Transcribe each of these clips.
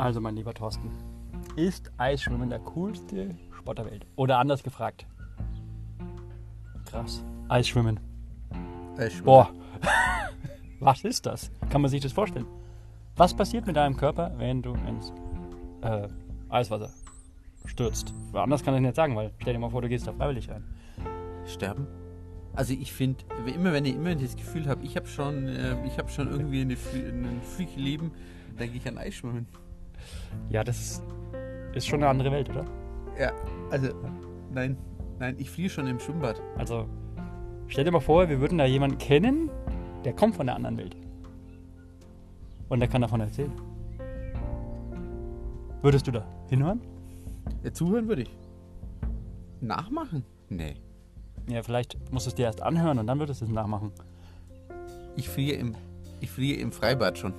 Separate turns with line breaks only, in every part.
Also, mein lieber Thorsten, ist Eisschwimmen der coolste Sport der Welt? Oder anders gefragt. Krass. Eisschwimmen.
Eisschwimmen.
Boah. Was ist das? Kann man sich das vorstellen? Was passiert mit deinem Körper, wenn du ins äh, Eiswasser stürzt? Anders kann ich nicht sagen, weil stell dir mal vor, du gehst da freiwillig rein.
Sterben? Also ich finde, immer wenn ich immer das Gefühl habe, ich habe schon, äh, ich habe schon irgendwie eine, ein Flüchtleben, denke ich an Eisschwimmen.
Ja, das ist, schon eine andere Welt, oder?
Ja, also nein, nein, ich fliege schon im Schwimmbad.
Also, stell dir mal vor, wir würden da jemanden kennen, der kommt von der anderen Welt. Und der kann davon erzählen. Würdest du da hinhören?
Ja, zuhören würde ich. Nachmachen? Nee.
Ja, vielleicht musst du es dir erst anhören und dann würdest du es nachmachen.
Ich friere im, ich friere im Freibad schon.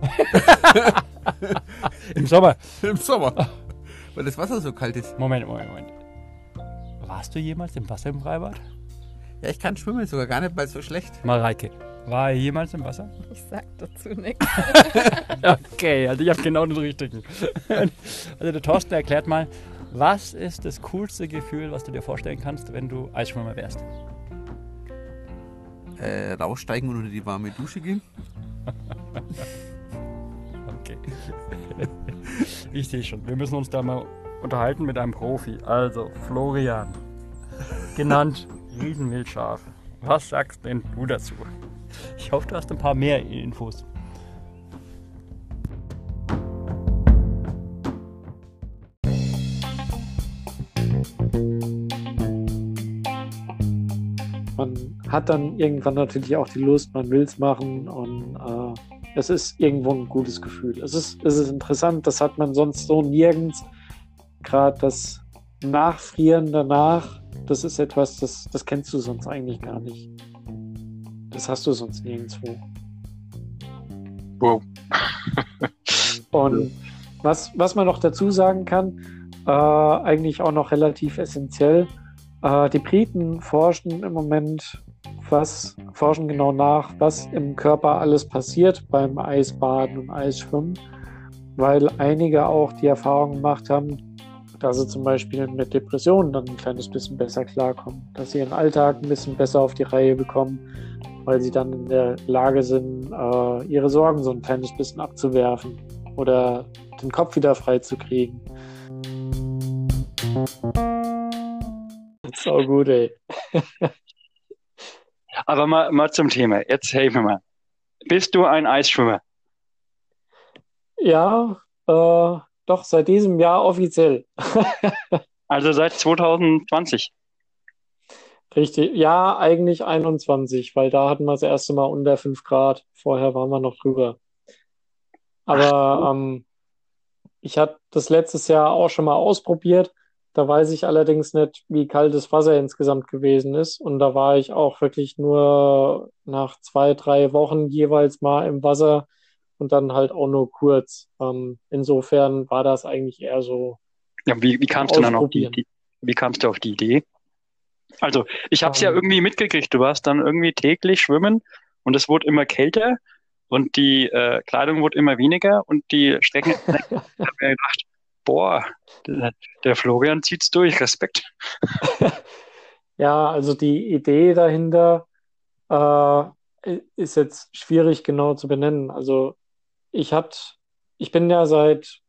Im Sommer.
Im Sommer. Weil das Wasser so kalt ist.
Moment, Moment, Moment. Warst du jemals im Wasser im Freibad?
Ja, ich kann schwimmen sogar gar nicht mal so schlecht.
Mareike, war er jemals im Wasser?
Ich sag dazu nichts.
Okay, also ich habe genau den richtigen. Also der Thorsten erklärt mal, was ist das coolste Gefühl, was du dir vorstellen kannst, wenn du Eisschwimmer wärst?
Äh, raussteigen und unter die warme Dusche gehen.
Okay. Ich sehe schon. Wir müssen uns da mal unterhalten mit einem Profi. Also, Florian. Genannt Riesenwildschaf. Was sagst denn du dazu? Ich hoffe, du hast ein paar mehr Infos.
man hat dann irgendwann natürlich auch die Lust, man will es machen und äh, es ist irgendwo ein gutes Gefühl. Es ist, es ist interessant, das hat man sonst so nirgends. Gerade das Nachfrieren danach, das ist etwas, das, das kennst du sonst eigentlich gar nicht. Das hast du sonst nirgendwo.
Wow.
Und was, was man noch dazu sagen kann, äh, eigentlich auch noch relativ essentiell, äh, die Briten forschen im Moment, was forschen genau nach, was im Körper alles passiert beim Eisbaden und Eisschwimmen, weil einige auch die Erfahrung gemacht haben, dass sie zum Beispiel mit Depressionen dann ein kleines bisschen besser klarkommen, dass sie ihren Alltag ein bisschen besser auf die Reihe bekommen, weil sie dann in der Lage sind, äh, ihre Sorgen so ein kleines bisschen abzuwerfen oder den Kopf wieder frei zu kriegen. So gut, ey.
Aber mal, mal zum Thema. Jetzt helf mir mal. Bist du ein Eisschwimmer?
Ja, äh, doch seit diesem Jahr offiziell.
Also seit 2020.
Richtig. Ja, eigentlich 21, weil da hatten wir das erste Mal unter 5 Grad. Vorher waren wir noch drüber. Aber ähm, ich hatte das letztes Jahr auch schon mal ausprobiert. Da weiß ich allerdings nicht, wie kalt das Wasser insgesamt gewesen ist. Und da war ich auch wirklich nur nach zwei, drei Wochen jeweils mal im Wasser und dann halt auch nur kurz. Ähm, insofern war das eigentlich eher so.
Ja, wie, wie kamst du dann auf die, die, wie kamst du auf die Idee? Also, ich habe es ja
Ähm.
irgendwie mitgekriegt. Du warst dann irgendwie täglich schwimmen und es wurde immer kälter und die äh, Kleidung wurde immer weniger und die Strecken. ich habe mir gedacht, boah, der, Florian zieht's durch. Respekt.
Ja, also die Idee dahinter äh, ist jetzt schwierig genau zu benennen. Also ich hat, ich bin ja seit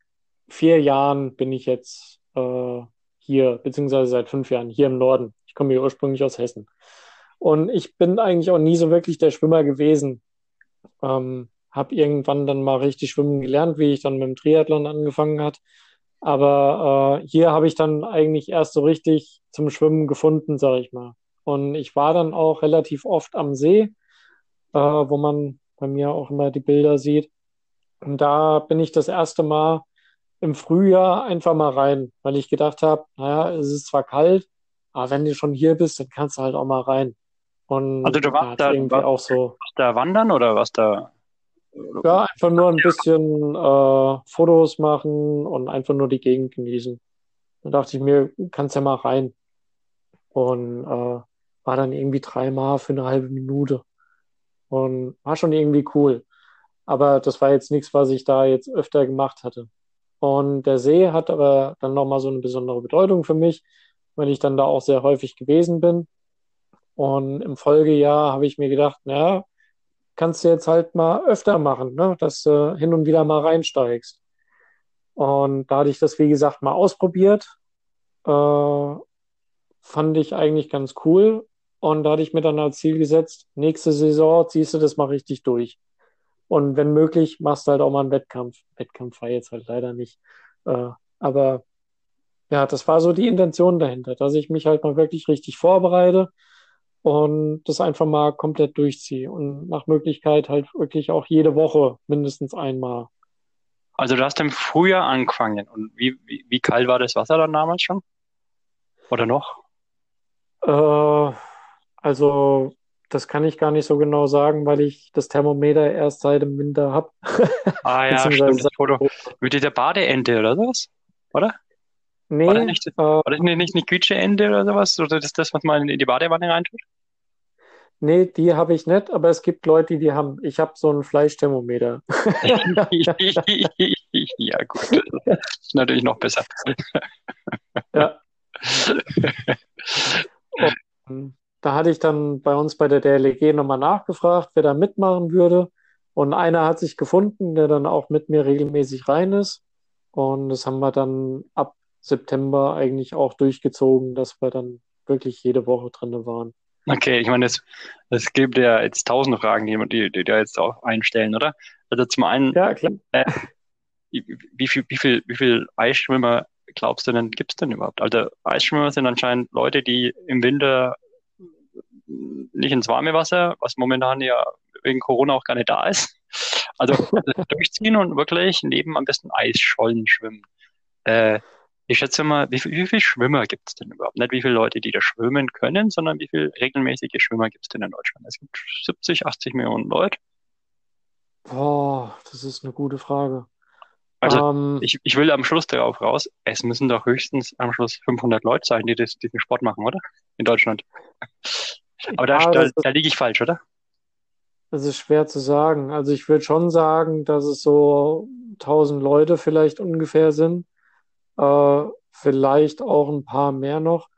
vier Jahren bin ich jetzt äh, hier, beziehungsweise seit fünf Jahren hier im Norden. Ich komme hier ursprünglich aus Hessen. Und ich bin eigentlich auch nie so wirklich der Schwimmer gewesen. Ähm, habe irgendwann dann mal richtig schwimmen gelernt, wie ich dann mit dem Triathlon angefangen hat. Aber äh, hier habe ich dann eigentlich erst so richtig zum Schwimmen gefunden, sage ich mal. Und ich war dann auch relativ oft am See, äh, wo man bei mir auch immer die Bilder sieht. Und da bin ich das erste Mal im Frühjahr einfach mal rein, weil ich gedacht habe, naja, es ist zwar kalt, aber wenn du schon hier bist, dann kannst du halt auch mal rein. Und
Also du warst da-
irgendwie
war-
auch so.
Was da wandern oder was da?
Ja, einfach nur ein bisschen äh, Fotos machen und einfach nur die Gegend genießen. Da dachte ich mir, kannst ja mal rein. Und äh, war dann irgendwie dreimal für eine halbe Minute. Und war schon irgendwie cool. Aber das war jetzt nichts, was ich da jetzt öfter gemacht hatte. Und der See hat aber dann nochmal so eine besondere Bedeutung für mich, weil ich dann da auch sehr häufig gewesen bin. Und im Folgejahr habe ich mir gedacht, naja, kannst du jetzt halt mal öfter machen, ne? dass du hin und wieder mal reinsteigst. Und da hatte ich das, wie gesagt, mal ausprobiert. Äh, fand ich eigentlich ganz cool. Und da hatte ich mir dann als Ziel gesetzt, nächste Saison ziehst du das mal richtig durch. Und wenn möglich, machst du halt auch mal einen Wettkampf. Wettkampf war jetzt halt leider nicht. Äh, aber ja, das war so die Intention dahinter, dass ich mich halt mal wirklich richtig vorbereite und das einfach mal komplett durchziehe und nach Möglichkeit halt wirklich auch jede Woche mindestens einmal.
Also du hast im Frühjahr angefangen und wie, wie, wie kalt war das Wasser dann damals schon? Oder noch?
Äh, also das kann ich gar nicht so genau sagen, weil ich das Thermometer erst seit dem Winter habe.
Ah ja, stimmt, das Foto. Mit dieser Badeente oder sowas? Oder?
Nee,
War das nicht,
äh,
nicht, nicht eine Quietscheente oder sowas? Oder das ist das, was man in die Badewanne reintut?
Nee, die habe ich nicht, aber es gibt Leute, die haben. Ich habe so ein Fleischthermometer.
ja, gut. Ist natürlich noch besser.
Ja. Und da hatte ich dann bei uns bei der DLG nochmal nachgefragt, wer da mitmachen würde. Und einer hat sich gefunden, der dann auch mit mir regelmäßig rein ist. Und das haben wir dann ab September eigentlich auch durchgezogen, dass wir dann wirklich jede Woche drin waren.
Okay, ich meine, es, es gibt ja jetzt tausende Fragen, die, die, die da jetzt auch einstellen, oder? Also zum einen,
Ja, klar.
wie viel, wie viel, wie viel Eisschwimmer glaubst du denn, gibt es denn überhaupt? Also Eisschwimmer sind anscheinend Leute, die im Winter nicht ins warme Wasser, was momentan ja wegen Corona auch gar nicht da ist. Also durchziehen und wirklich neben am besten Eisschollen schwimmen. Äh, ich schätze mal, wie, viel- wie viele Schwimmer gibt es denn überhaupt? Nicht wie viele Leute, die da schwimmen können, sondern wie viele regelmäßige Schwimmer gibt es denn in Deutschland? Es gibt 70, 80 Millionen Leute.
Boah, das ist eine gute Frage.
Also
Ähm,
ich, ich will am Schluss darauf raus, es müssen doch höchstens am Schluss 500 Leute sein, die das, diesen Sport machen, oder? In Deutschland. Aber da,
ja,
da,
das ist,
da liege ich falsch, oder?
das ist schwer zu sagen. Also ich würde schon sagen, dass es so 1000 Leute vielleicht ungefähr sind. Äh, vielleicht auch ein paar mehr noch.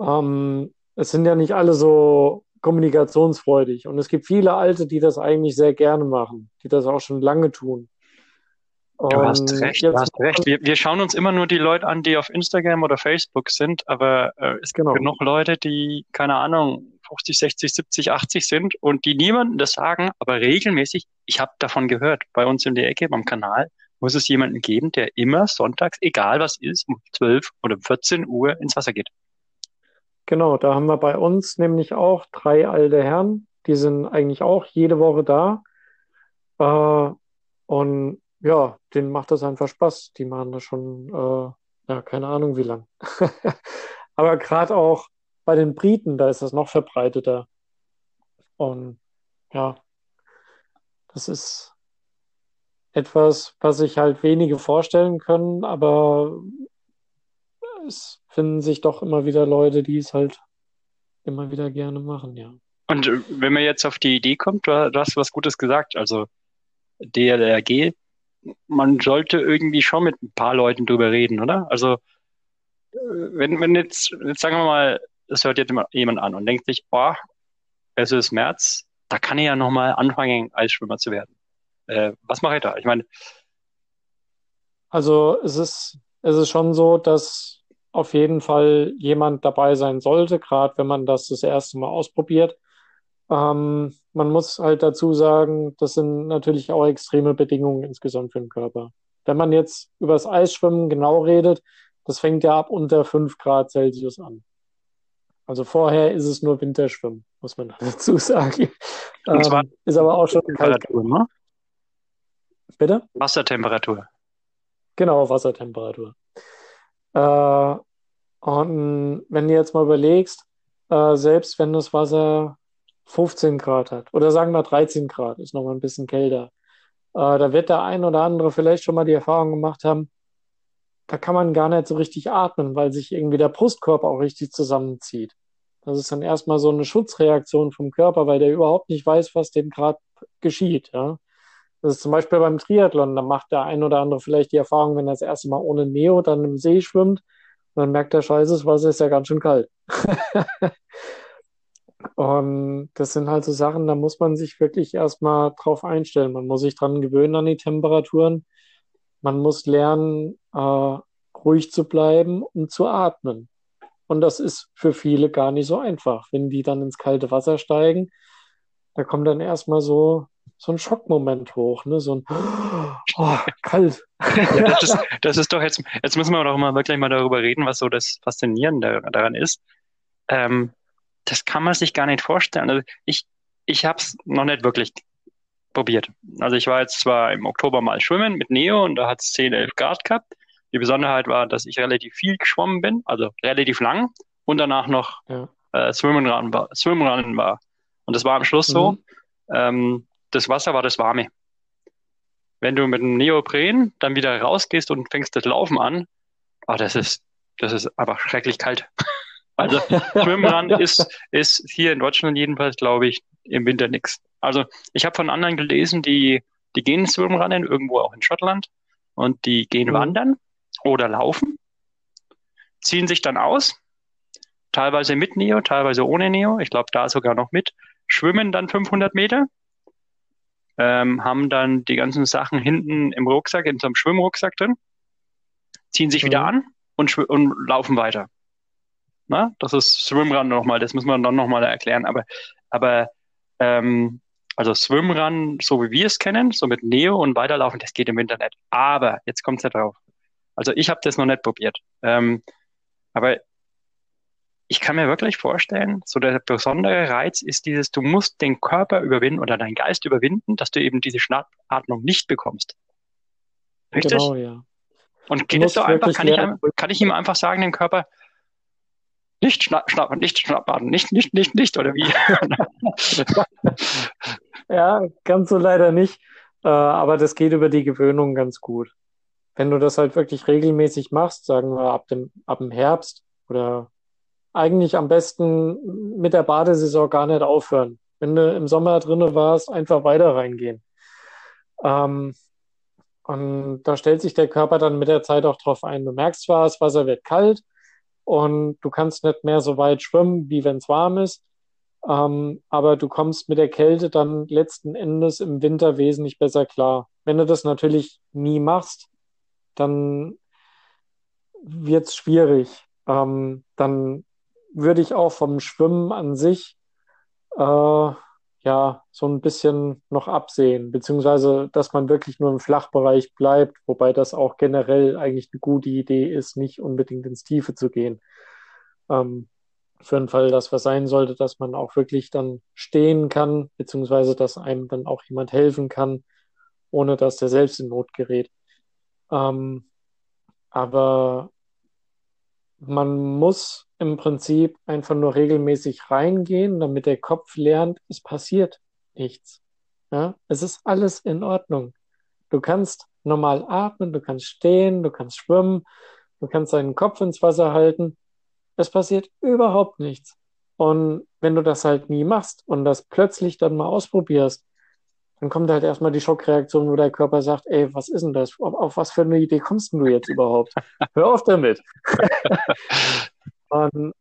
Ähm, es sind ja nicht alle so kommunikationsfreudig. Und es gibt viele Alte, die das eigentlich sehr gerne machen, die das auch schon lange tun.
Du hast recht, du hast recht. Wir, wir schauen uns immer nur die Leute an, die auf Instagram oder Facebook sind, aber äh, es gibt
genau.
genug Leute, die, keine Ahnung, 50, 60, 70, 80 sind und die niemandem das sagen, aber regelmäßig, ich habe davon gehört, bei uns in der Ecke, beim Kanal, muss es jemanden geben, der immer sonntags, egal was ist, um 12 oder um 14 Uhr ins Wasser geht.
Genau, da haben wir bei uns nämlich auch drei alte Herren, die sind eigentlich auch jede Woche da. Äh, und ja, denen macht das einfach Spaß. Die machen das schon, äh, ja, keine Ahnung wie lang. Aber gerade auch bei den Briten, da ist das noch verbreiteter. Und ja, das ist etwas, was sich halt wenige vorstellen können, aber es finden sich doch immer wieder Leute, die es halt immer wieder gerne machen, ja.
Und äh, wenn man jetzt auf die Idee kommt, du, hast was Gutes gesagt, also DLRG, man sollte irgendwie schon mit ein paar Leuten drüber reden, oder? Also äh, wenn, wenn jetzt, jetzt sagen wir mal, es hört jetzt jemand an und denkt sich, oh, es ist März, da kann ich ja nochmal anfangen, Eisschwimmer zu werden. Äh, was mache ich da? Ich meine,
Also es ist, es ist schon so, dass auf jeden Fall jemand dabei sein sollte, gerade wenn man das das erste Mal ausprobiert. Ähm, man muss halt dazu sagen, das sind natürlich auch extreme Bedingungen insgesamt für den Körper. Wenn man jetzt über das Eisschwimmen genau redet, das fängt ja ab unter 5 Grad Celsius an. Also vorher ist es nur Winterschwimmen, muss man dazu sagen.
und zwar
Ähm, ist aber auch schon kalt.
Ne?
Bitte?
Wassertemperatur.
Genau, Wassertemperatur. Äh, und wenn du jetzt mal überlegst, äh, selbst wenn das Wasser 15 Grad hat oder sagen wir 13 Grad, ist noch mal ein bisschen kälter, äh, da wird der ein oder andere vielleicht schon mal die Erfahrung gemacht haben, da kann man gar nicht so richtig atmen, weil sich irgendwie der Brustkorb auch richtig zusammenzieht. Das ist dann erstmal so eine Schutzreaktion vom Körper, weil der überhaupt nicht weiß, was dem gerade geschieht, ja. Das ist zum Beispiel beim Triathlon. Da macht der ein oder andere vielleicht die Erfahrung, wenn er das erste Mal ohne Neo dann im See schwimmt, und dann merkt er, scheiße, das Wasser ist ja ganz schön kalt. Und das sind halt so Sachen, da muss man sich wirklich erstmal drauf einstellen. Man muss sich dran gewöhnen an die Temperaturen. Man muss lernen, äh, ruhig zu bleiben und zu atmen. Und das ist für viele gar nicht so einfach. Wenn die dann ins kalte Wasser steigen, da kommt dann erstmal so, so ein Schockmoment hoch, ne? So ein oh, kalt.
Ja, das, ist, das ist doch jetzt, jetzt müssen wir doch mal wirklich mal darüber reden, was so das Faszinierende daran ist. Ähm, das kann man sich gar nicht vorstellen. Also ich, ich habe es noch nicht wirklich probiert. Also ich war jetzt zwar im Oktober mal schwimmen mit Neo und da hat es 10, 11 Grad gehabt. Die Besonderheit war, dass ich relativ viel geschwommen bin, also relativ lang und danach noch ja. äh, Swimrun war, Swimrun war. Und das war am Schluss mhm. so, ähm, das Wasser war das Warme. Wenn du mit dem Neopren dann wieder rausgehst und fängst das Laufen an, oh, das ist, das ist einfach schrecklich kalt. Also Schwimmrun ist, ist hier in Deutschland jedenfalls, glaube ich, im Winter nichts. Also ich habe von anderen gelesen, die, die gehen Swimrunnen, irgendwo auch in Schottland, und die gehen mhm. wandern oder laufen, ziehen sich dann aus, teilweise mit Neo, teilweise ohne Neo, ich glaube da sogar noch mit, schwimmen dann 500 Meter, ähm, haben dann die ganzen Sachen hinten im Rucksack, in so einem Schwimmrucksack drin, ziehen sich mhm. wieder an und, und laufen weiter. Na, das ist Swimrun nochmal, das müssen wir dann nochmal erklären. Aber, aber ähm, also Swimrun, so wie wir es kennen, so mit Neo und weiterlaufen, das geht im Internet. Aber jetzt kommt es ja drauf. Also ich habe das noch nicht probiert. Ähm, aber ich kann mir wirklich vorstellen, so der besondere Reiz ist dieses, du musst den Körper überwinden oder deinen Geist überwinden, dass du eben diese Schnappatmung nicht bekommst. Richtig? Genau, ja. Und geht es so einfach, kann ich, kann ich ihm einfach sagen, den Körper, nicht schnappen, nicht schnappen, nicht, nicht, nicht, nicht, oder wie?
ja, ganz so leider nicht. Äh, aber das geht über die Gewöhnung ganz gut. Wenn du das halt wirklich regelmäßig machst, sagen wir ab dem, ab dem Herbst oder eigentlich am besten mit der Badesaison gar nicht aufhören. Wenn du im Sommer drinnen warst, einfach weiter reingehen. Ähm, und da stellt sich der Körper dann mit der Zeit auch drauf ein. Du merkst zwar, das Wasser wird kalt, und du kannst nicht mehr so weit schwimmen, wie wenn es warm ist. Ähm, aber du kommst mit der Kälte dann letzten Endes im Winter wesentlich besser klar. Wenn du das natürlich nie machst, dann wird es schwierig. Ähm, dann würde ich auch vom Schwimmen an sich äh, ja, so ein bisschen noch absehen, beziehungsweise, dass man wirklich nur im Flachbereich bleibt, wobei das auch generell eigentlich eine gute Idee ist, nicht unbedingt ins Tiefe zu gehen. Ähm, für den Fall, dass was sein sollte, dass man auch wirklich dann stehen kann, beziehungsweise dass einem dann auch jemand helfen kann, ohne dass der selbst in Not gerät. Ähm, aber man muss im Prinzip einfach nur regelmäßig reingehen, damit der Kopf lernt, es passiert nichts. Ja? Es ist alles in Ordnung. Du kannst normal atmen, du kannst stehen, du kannst schwimmen, du kannst deinen Kopf ins Wasser halten. Es passiert überhaupt nichts. Und wenn du das halt nie machst und das plötzlich dann mal ausprobierst, dann kommt halt erstmal die Schockreaktion, wo der Körper sagt, ey, was ist denn das? Auf, auf was für eine Idee kommst du jetzt überhaupt? Hör auf damit. Und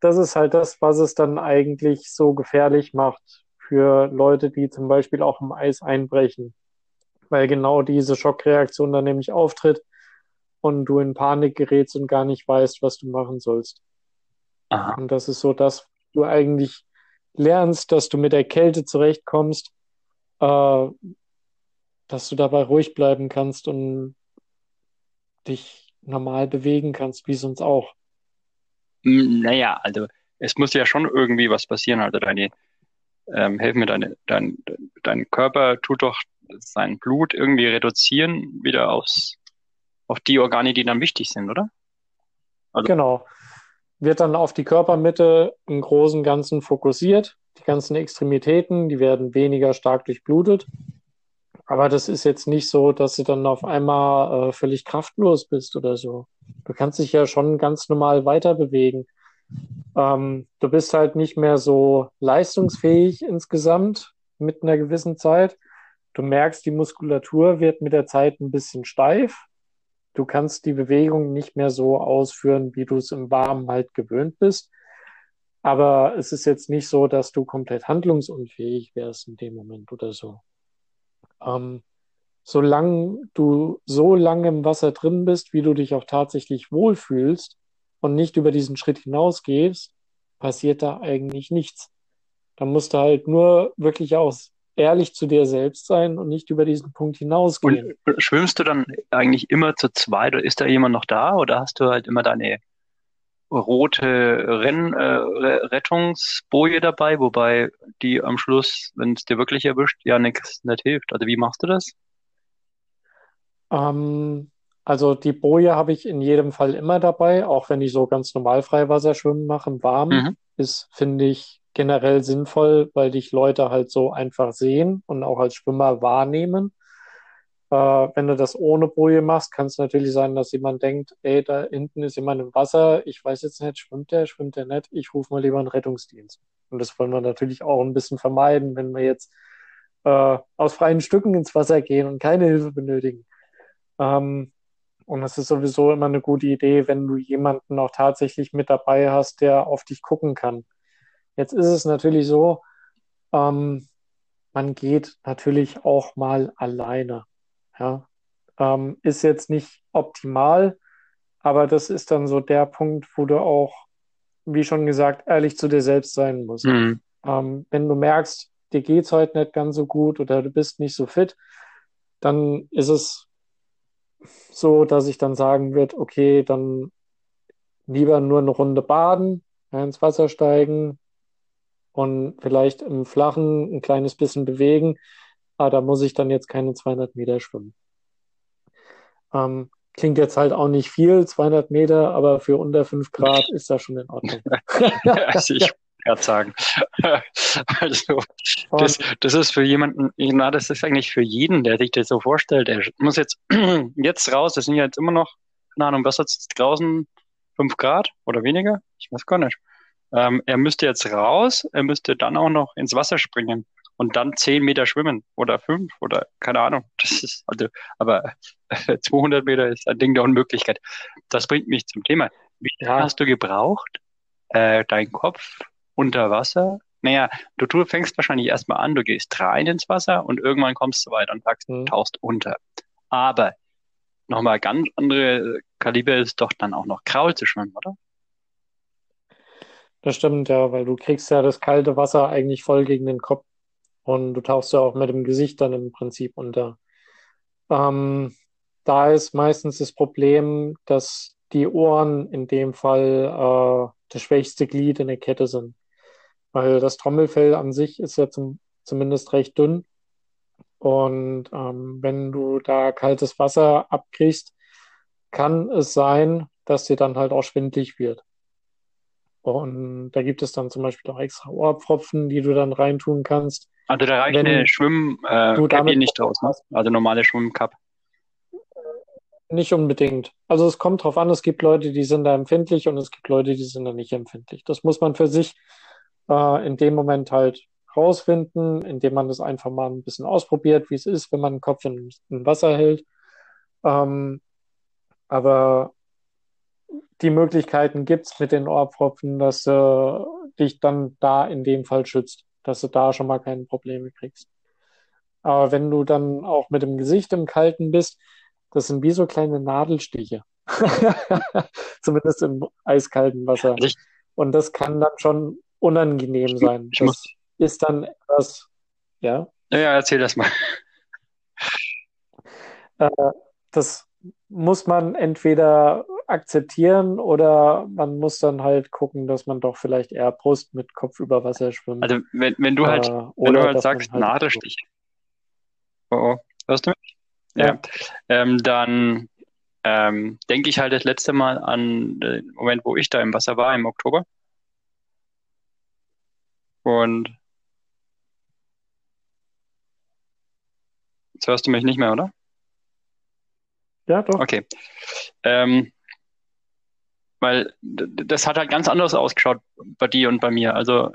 das ist halt das, was es dann eigentlich so gefährlich macht für Leute, die zum Beispiel auch im Eis einbrechen. Weil genau diese Schockreaktion dann nämlich auftritt und du in Panik gerätst und gar nicht weißt, was du machen sollst. Aha. Und das ist so das, du eigentlich lernst, dass du mit der Kälte zurechtkommst, äh, dass du dabei ruhig bleiben kannst und dich normal bewegen kannst, wie sonst auch.
Hm, naja, also es muss ja schon irgendwie was passieren. Also deine, ähm, helf mir, deine, dein, dein Körper tut doch sein Blut irgendwie reduzieren, wieder aufs, auf die Organe, die dann wichtig sind, oder?
Also, genau. Wird dann auf die Körpermitte im Großen und Ganzen fokussiert. Die ganzen Extremitäten, die werden weniger stark durchblutet. Aber das ist jetzt nicht so, dass du dann auf einmal äh, völlig kraftlos bist oder so. Du kannst dich ja schon ganz normal weiter bewegen. Ähm, du bist halt nicht mehr so leistungsfähig insgesamt mit einer gewissen Zeit. Du merkst, die Muskulatur wird mit der Zeit ein bisschen steif. Du kannst die Bewegung nicht mehr so ausführen, wie du es im Warmen halt gewöhnt bist. Aber es ist jetzt nicht so, dass du komplett handlungsunfähig wärst in dem Moment oder so. Ähm, solange du so lange im Wasser drin bist, wie du dich auch tatsächlich wohlfühlst und nicht über diesen Schritt hinausgehst, passiert da eigentlich nichts. Da musst du halt nur wirklich auch ehrlich zu dir selbst sein und nicht über diesen Punkt hinausgehen.
Und schwimmst du dann eigentlich immer zu zweit oder ist da jemand noch da oder hast du halt immer deine rote Renn, äh, Rettungsboje dabei, wobei die am Schluss, wenn es dir wirklich erwischt, ja nichts nicht hilft. Also wie machst du das?
Ähm, also die Boje habe ich in jedem Fall immer dabei, auch wenn ich so ganz normal Freiwasserschwimmen mache im Warmen. Mhm. Ist, finde ich, generell sinnvoll, weil dich Leute halt so einfach sehen und auch als Schwimmer wahrnehmen. Äh, wenn du das ohne Boje machst, kann es natürlich sein, dass jemand denkt, ey, da hinten ist jemand im Wasser, ich weiß jetzt nicht, schwimmt der, schwimmt der nicht, ich rufe mal lieber einen Rettungsdienst. Und das wollen wir natürlich auch ein bisschen vermeiden, wenn wir jetzt äh, aus freien Stücken ins Wasser gehen und keine Hilfe benötigen. Ähm, und es ist sowieso immer eine gute Idee, wenn du jemanden auch tatsächlich mit dabei hast, der auf dich gucken kann. Jetzt ist es natürlich so, ähm, man geht natürlich auch mal alleine. Ja? Ähm, ist jetzt nicht optimal, aber das ist dann so der Punkt, wo du auch, wie schon gesagt, ehrlich zu dir selbst sein musst. Mhm. Ähm, wenn du merkst, dir geht's heute nicht ganz so gut oder du bist nicht so fit, dann ist es so, dass ich dann sagen würde, okay, dann lieber nur eine Runde baden, ins Wasser steigen und vielleicht im Flachen ein kleines bisschen bewegen, aber da muss ich dann jetzt keine 200 Meter schwimmen. Ähm, klingt jetzt halt auch nicht viel, 200 Meter, aber für unter 5 Grad ist das schon in Ordnung.
also ich gerade sagen. also, das, das ist für jemanden, na, das ist eigentlich für jeden, der sich das so vorstellt. Er muss jetzt, jetzt raus, das sind ja jetzt immer noch, keine Ahnung, was hat es draußen? 5 Grad oder weniger? Ich weiß gar nicht. Ähm, er müsste jetzt raus, er müsste dann auch noch ins Wasser springen und dann 10 Meter schwimmen oder 5 oder keine Ahnung. Das ist, also, aber 200 Meter ist ein Ding der Unmöglichkeit. Das bringt mich zum Thema. Wie ja. hast du gebraucht, äh, deinen Kopf unter Wasser. Naja, du, du fängst wahrscheinlich erstmal an, du gehst rein ins Wasser und irgendwann kommst du weiter und sagst, mhm. tauchst unter. Aber nochmal ganz andere Kaliber ist doch dann auch noch Kraul zu schwimmen, oder?
Das stimmt, ja, weil du kriegst ja das kalte Wasser eigentlich voll gegen den Kopf und du tauchst ja auch mit dem Gesicht dann im Prinzip unter. Ähm, da ist meistens das Problem, dass die Ohren in dem Fall äh, das schwächste Glied in der Kette sind weil das Trommelfell an sich ist ja zum, zumindest recht dünn. Und ähm, wenn du da kaltes Wasser abkriegst, kann es sein, dass dir dann halt auch schwindlig wird. Und da gibt es dann zum Beispiel auch extra Ohrpfropfen, die du dann reintun kannst.
Also da reicht eine Schwimm äh, nicht draus, ne? also normale Schwimmcup.
Nicht unbedingt. Also es kommt drauf an, es gibt Leute, die sind da empfindlich und es gibt Leute, die sind da nicht empfindlich. Das muss man für sich äh, in dem Moment halt rausfinden, indem man das einfach mal ein bisschen ausprobiert, wie es ist, wenn man den Kopf in, in Wasser hält. Ähm, aber die Möglichkeiten gibt's mit den Ohrpfropfen, dass du dich dann da in dem Fall schützt, dass du da schon mal keine Probleme kriegst. Aber wenn du dann auch mit dem Gesicht im Kalten bist, das sind wie so kleine Nadelstiche. Zumindest im eiskalten Wasser. Und das kann dann schon unangenehm sein. Das ist dann etwas, ja?
Ja, erzähl das mal.
Äh, das muss man entweder akzeptieren oder man muss dann halt gucken, dass man doch vielleicht eher Brust mit Kopf über Wasser schwimmt.
Also wenn, wenn du halt, äh, wenn du halt sagst, halt Nadelstich. Oh, oh, hörst du mich? Ja. ja. Ähm, dann ähm, denke ich halt das letzte Mal an den Moment, wo ich da im Wasser war, im Oktober. Und jetzt hörst du mich nicht mehr, oder?
Ja, doch.
Okay. Ähm, weil das hat halt ganz anders ausgeschaut bei dir und bei mir. Also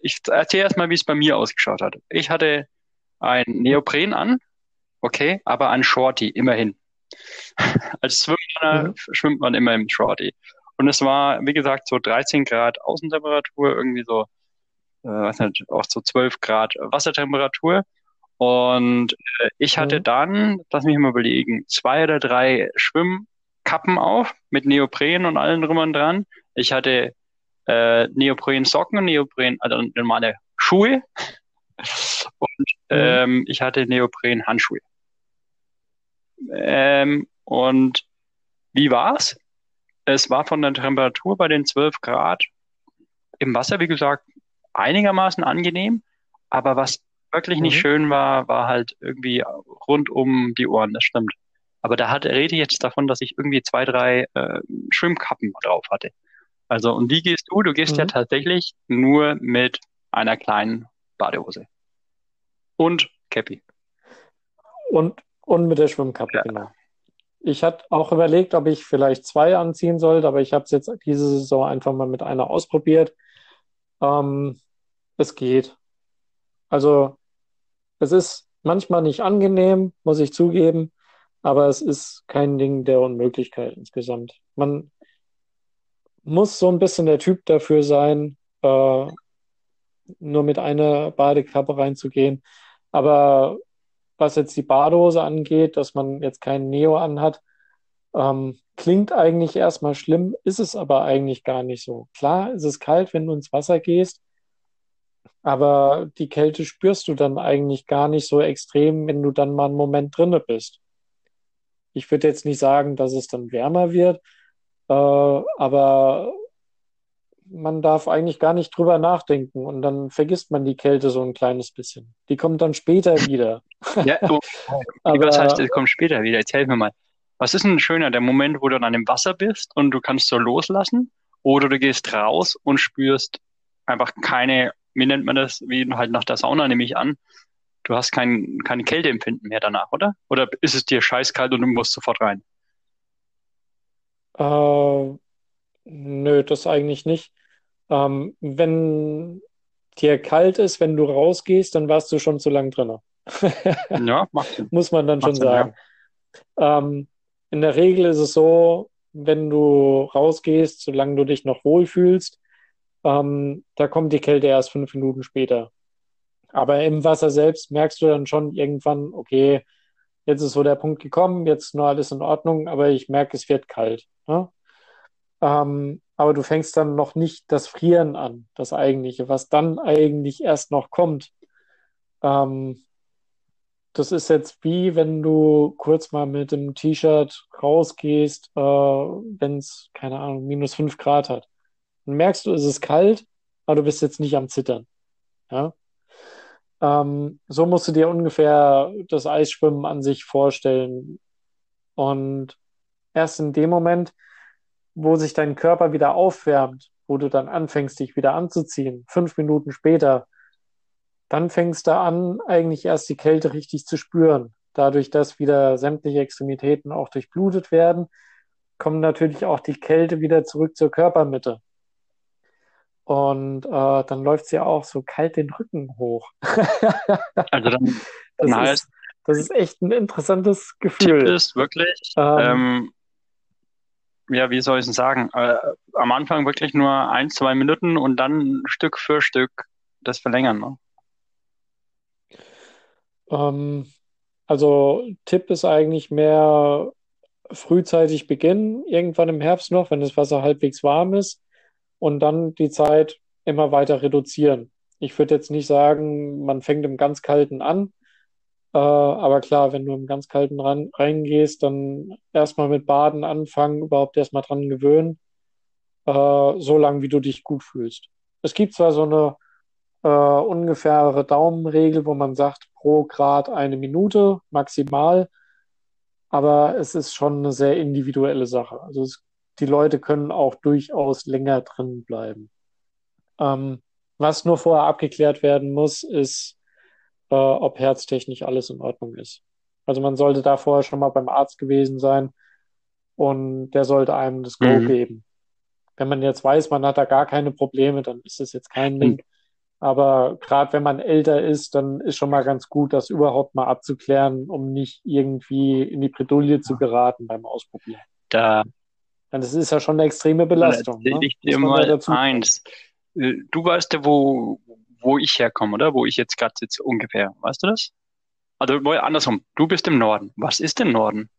ich erzähle erstmal, wie es bei mir ausgeschaut hat. Ich hatte ein Neopren an, okay, aber ein Shorty, immerhin. Als Schwimmer
Mhm.
schwimmt man immer im Shorty. Und es war, wie gesagt, so 13 Grad Außentemperatur, irgendwie so, äh, weiß nicht, auch so 12 Grad Wassertemperatur. Und äh, ich hatte
Mhm.
dann, lass mich mal überlegen, zwei oder drei Schwimmkappen auf mit Neopren und allem drum und dran. Ich hatte äh, Neopren-Socken und Neopren, also normale Schuhe. Und ähm, ich hatte Neopren-Handschuhe. Ähm, und wie war's? Es war von der Temperatur bei den 12 Grad im Wasser, wie gesagt, einigermaßen angenehm. Aber was wirklich nicht
Mhm.
schön war, war halt irgendwie rund um die Ohren, das stimmt. Aber da hat, rede ich jetzt davon, dass ich irgendwie zwei, drei äh, Schwimmkappen drauf hatte. Also, und wie gehst du? Du gehst ja
Mhm.
tatsächlich nur mit einer kleinen Badehose. Und Cappy.
Und, und mit der Schwimmkappe,
Ja.
genau. Ich hatte auch überlegt, ob ich vielleicht zwei anziehen sollte, aber ich habe es jetzt diese Saison einfach mal mit einer ausprobiert. Ähm, es geht. Also es ist manchmal nicht angenehm, muss ich zugeben, aber es ist kein Ding der Unmöglichkeit insgesamt. Man muss so ein bisschen der Typ dafür sein, äh, nur mit einer Badekappe reinzugehen. Aber was jetzt die Badehose angeht, dass man jetzt keinen Neo anhat, ähm, klingt eigentlich erstmal schlimm, ist es aber eigentlich gar nicht so. Klar, ist es kalt, wenn du ins Wasser gehst, aber die Kälte spürst du dann eigentlich gar nicht so extrem, wenn du dann mal einen Moment drinne bist. Ich würde jetzt nicht sagen, dass es dann wärmer wird, äh, aber man darf eigentlich gar nicht drüber nachdenken und dann vergisst man die Kälte so ein kleines bisschen. Die kommt dann später wieder.
Ja, du,
Aber
was heißt, es kommt später wieder? Erzähl mir mal. Was ist denn schöner, der Moment, wo du dann im Wasser bist und du kannst so loslassen? Oder du gehst raus und spürst einfach keine, wie nennt man das, wie halt nach der Sauna nehme ich an, du hast kein, kein Kälteempfinden mehr danach, oder? Oder ist es dir scheißkalt und du musst sofort rein?
Äh, nö, das eigentlich nicht. Ähm, wenn dir kalt ist, wenn du rausgehst, dann warst du schon zu lang drin.
Ja, macht Sinn.
Muss man dann schon
Macht Sinn,
sagen. Ähm, in der Regel ist es so, wenn du rausgehst, solange du dich noch wohlfühlst, ähm, da kommt die Kälte erst fünf Minuten später. Aber im Wasser selbst merkst du dann schon irgendwann, okay, jetzt ist so der Punkt gekommen, jetzt nur alles in Ordnung, aber ich merke, es wird kalt. Ne? Ähm, aber du fängst dann noch nicht das Frieren an, das eigentliche, was dann eigentlich erst noch kommt. Ähm, das ist jetzt wie, wenn du kurz mal mit dem T-Shirt rausgehst, äh, wenn es, keine Ahnung, minus fünf Grad hat. Dann merkst du, es ist kalt, aber du bist jetzt nicht am Zittern. Ja? Ähm, so musst du dir ungefähr das Eisschwimmen an sich vorstellen. Und erst in dem Moment, wo sich dein Körper wieder aufwärmt, wo du dann anfängst, dich wieder anzuziehen, fünf Minuten später, dann fängst du an, eigentlich erst die Kälte richtig zu spüren. Dadurch, dass wieder sämtliche Extremitäten auch durchblutet werden, kommt natürlich auch die Kälte wieder zurück zur Körpermitte. Und äh, dann läuft sie ja auch so kalt den Rücken hoch.
Also dann,
Das
dann
ist,
heißt,
das ist echt ein interessantes
Tipp
Gefühl.
ist wirklich,
Ähm,
ähm, ja, wie soll ich es sagen? Äh, am Anfang wirklich nur ein, zwei Minuten und dann Stück für Stück das verlängern. Ne?
Ähm, also Tipp ist eigentlich mehr frühzeitig beginnen, irgendwann im Herbst noch, wenn das Wasser halbwegs warm ist, und dann die Zeit immer weiter reduzieren. Ich würde jetzt nicht sagen, man fängt im ganz kalten an, äh, aber klar, wenn du im ganz kalten ran, reingehst, dann erstmal mit Baden anfangen, überhaupt erstmal dran gewöhnen, äh, so lange wie du dich gut fühlst. Es gibt zwar so eine äh, ungefähre Daumenregel, wo man sagt, pro Grad eine Minute maximal, aber es ist schon eine sehr individuelle Sache. Also es, die Leute können auch durchaus länger drin bleiben. Ähm, was nur vorher abgeklärt werden muss, ist, äh, ob herztechnisch alles in Ordnung ist. Also man sollte da vorher schon mal beim Arzt gewesen sein und der sollte einem das Go
Mhm.
geben. Wenn man jetzt weiß, man hat da gar keine Probleme, dann ist das jetzt kein Ding. Aber gerade wenn man älter ist, dann ist schon mal ganz gut, das überhaupt mal abzuklären, um nicht irgendwie in die Bredouille zu geraten beim Ausprobieren.
Da
Denn das ist ja schon eine extreme Belastung. Ne?
ich dir
ja
mal eins. Äh, Du weißt ja, wo, wo ich herkomme, oder? Wo ich jetzt gerade sitze, ungefähr. Weißt du das? Also andersrum. Du bist im Norden. Was ist im Norden?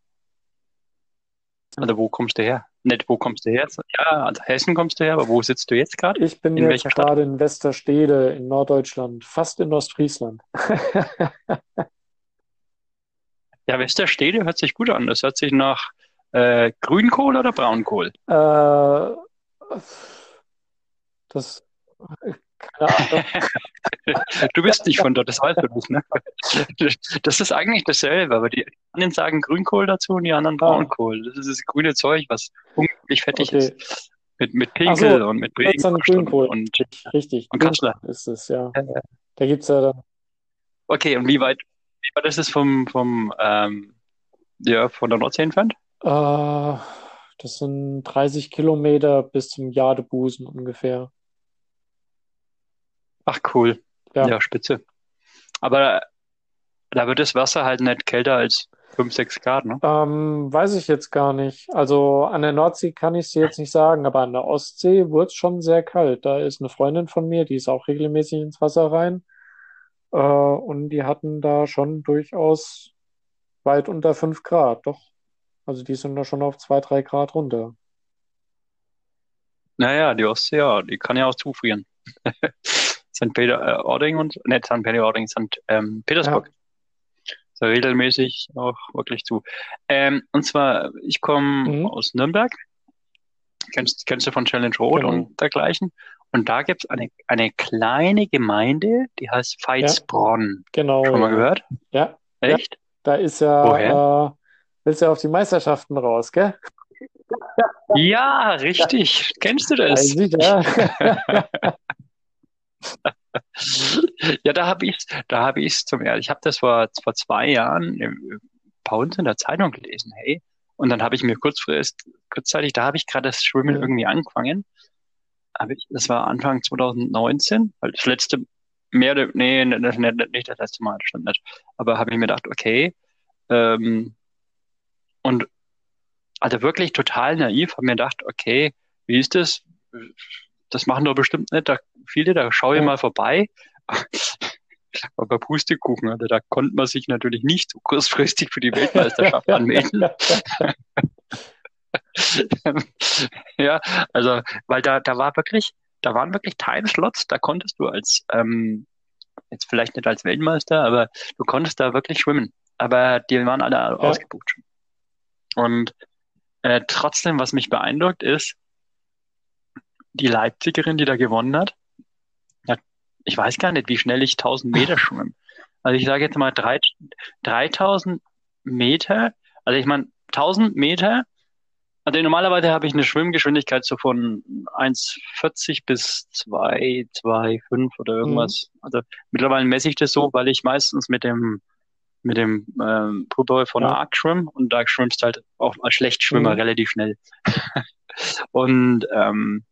Also wo kommst du her? Nicht, wo kommst du her? Ja, also Hessen kommst du her, aber wo sitzt du jetzt gerade?
Ich bin
In
jetzt
welcher Stadt?
gerade in Westerstede in Norddeutschland, fast in Ostfriesland.
Ja, Westerstede hört sich gut an. Das hört sich nach äh, Grünkohl oder Braunkohl.
Äh, das, keine Ahnung.
Du bist nicht von dort, das weißt du nicht, ne? Das ist eigentlich dasselbe, aber die einen sagen Grünkohl dazu und die anderen
Ah.
Braunkohl. Das ist das grüne Zeug, was unglaublich fettig
Okay.
ist. Mit, mit
Ach so,
Pinkel und mit
Grünkohl.
und
Richtig,
Und Kassler.
Ist es, ja. Da gibt's ja dann,
Okay, und wie weit, wie weit ist es vom, vom ähm, ja, von der Nordsee entfernt?
Äh, das sind 30 Kilometer bis zum Jadebusen ungefähr.
Ach cool.
Ja.
Ja, spitze. Aber da wird das Wasser halt nicht kälter als 5, 6 Grad, ne?
Ähm, weiß ich jetzt gar nicht. Also an der Nordsee kann ich es jetzt nicht sagen, aber an der Ostsee wurde es schon sehr kalt. Da ist eine Freundin von mir, die ist auch regelmäßig ins Wasser rein. Äh, und die hatten da schon durchaus weit unter 5 Grad, doch. Also die sind da schon auf 2, 3 Grad runter.
Naja, die Ostsee, ja, die kann ja auch zufrieren. St. Peter-Ording und, nicht St. Peter-Ording, St. Ähm, Petersburg. Ja regelmäßig auch wirklich zu. Ähm, und zwar, ich komme
Mhm.
aus Nürnberg. Kennst, kennst du von Challenge Road
Genau.
und dergleichen? Und da gibt's eine, eine kleine Gemeinde, die heißt Veitsbronn.
Genau,
Schon mal
ja.
gehört?
Ja,
Echt?
da ist ja, äh, willst ja auf die Meisterschaften raus, gell?
Ja, richtig. Kennst du das?
Weiß ich, ja.
Ja, da habe ich da habe ich zum ersten, ich habe das vor, vor zwei Jahren im- bei uns in der Zeitung gelesen, hey. Und dann habe ich mir kurzfristig, kurzzeitig, da habe ich gerade das Schwimmen irgendwie angefangen. Hab ich, das war Anfang 2019, weil das letzte, mehr nee, nicht, nicht, nicht das letzte Mal, das stimmt nicht. Aber habe ich mir gedacht, okay, ähm, und also wirklich total naiv, habe mir gedacht, okay, wie ist das? Das machen doch bestimmt nicht da viele, da schaue ich
Ja.
mal vorbei. Aber Pustekuchen, also da konnte man sich natürlich nicht so kurzfristig für die Weltmeisterschaft anmelden. Ja, also, weil da, da war wirklich, da waren wirklich Timeslots, da konntest du als, ähm, jetzt vielleicht nicht als Weltmeister, aber du konntest da wirklich schwimmen. Aber die waren alle ausgebucht schon. Und äh, trotzdem, was mich beeindruckt, ist, die Leipzigerin, die da gewonnen hat, hat, ich weiß gar nicht, wie schnell ich 1000 Meter schwimme. Also ich sage jetzt mal drei, 3000 Meter, also ich meine 1000 Meter, also normalerweise habe ich eine Schwimmgeschwindigkeit so von 1,40 bis 2, 2,5 oder irgendwas. Also mittlerweile messe ich das so, weil ich meistens mit dem mit dem ähm, Poolboy von
Ja.
Arc schwimme und da schwimmst halt auch als Schlechtschwimmer
Mhm.
relativ schnell. und ähm,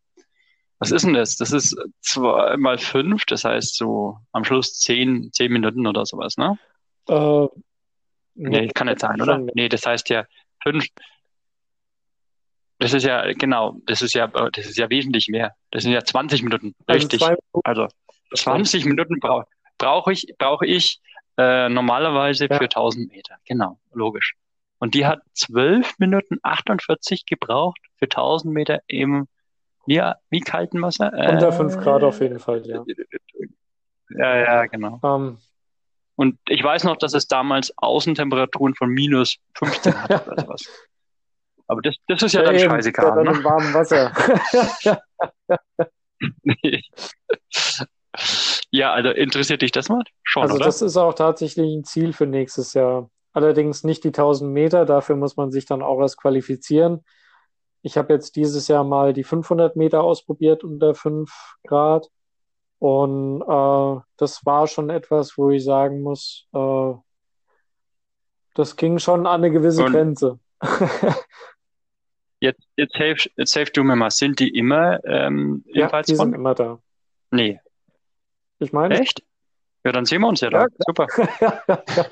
was ist denn das? Das ist zwei mal fünf, das heißt so am Schluss zehn, zehn Minuten oder sowas, ne?
Äh,
Nee, kann nicht sein, oder? Nee, das heißt ja fünf. Das ist ja, genau, das ist ja, das ist ja wesentlich mehr. Das sind ja 20 Minuten,
Also
richtig.
Minuten,
Also 20 Minuten brauche brauch ich, brauche ich äh, normalerweise
Ja.
für 1000 Meter. Genau, logisch. Und die hat 12 Minuten 48 gebraucht für 1000 Meter im, ja, wie kalten Wasser?
unter
Äh,
5 Grad auf jeden Fall, ja.
Ja, ja, genau.
Ähm,
Und ich weiß noch, dass es damals Außentemperaturen von minus 15 hatte oder sowas. Aber das, das ist ja dann
eben,
scheißegal,
ja, dann
ne?
warmen Wasser.
Ja, also interessiert dich das mal? Schon,
Also
oder?
das ist auch tatsächlich ein Ziel für nächstes Jahr. Allerdings nicht die 1000 Meter, dafür muss man sich dann auch erst qualifizieren. Ich habe jetzt dieses Jahr mal die 500 Meter ausprobiert unter 5 Grad und äh, das war schon etwas, wo ich sagen muss, äh, das ging schon an eine gewisse
Und-
Grenze.
Jetzt, jetzt helf, jetzt helf du mir mal. Sind die immer ähm,
Ja, die sind immer da.
Nee.
Ich meine,
Echt? Ja, dann sehen wir uns ja da.
Ja,
Super.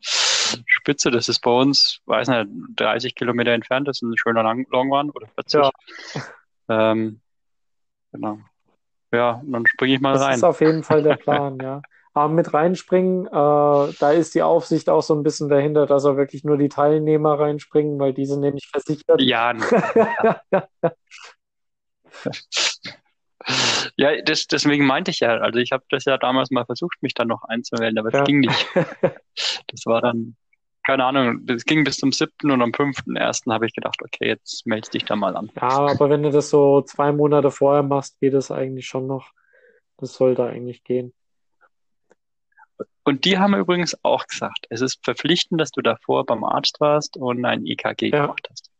Spitze, das ist bei uns, weiß nicht, 30 Kilometer entfernt, das ist ein schöner Long Run oder 40.
Ja.
Ähm, genau. Ja, dann springe ich mal
das
rein.
ist auf jeden Fall der Plan, ja. Aber mit reinspringen, äh, da ist die Aufsicht auch so ein bisschen dahinter, dass auch wirklich nur die Teilnehmer reinspringen, weil die sind nämlich versichert.
Ja, ja das, deswegen meinte ich ja, also ich habe das ja damals mal versucht, mich dann noch einzuwählen, aber es
Ja.
ging nicht. Das war dann, keine Ahnung, das ging bis zum siebten und am fünften ersten habe ich gedacht, okay, jetzt melde dich da mal an.
Ja, aber wenn du das so zwei Monate vorher machst, geht es eigentlich schon noch. Das sollte eigentlich gehen.
Und die haben übrigens auch gesagt, es ist verpflichtend, dass du davor beim Arzt warst und ein EKG
Ja.
gemacht hast.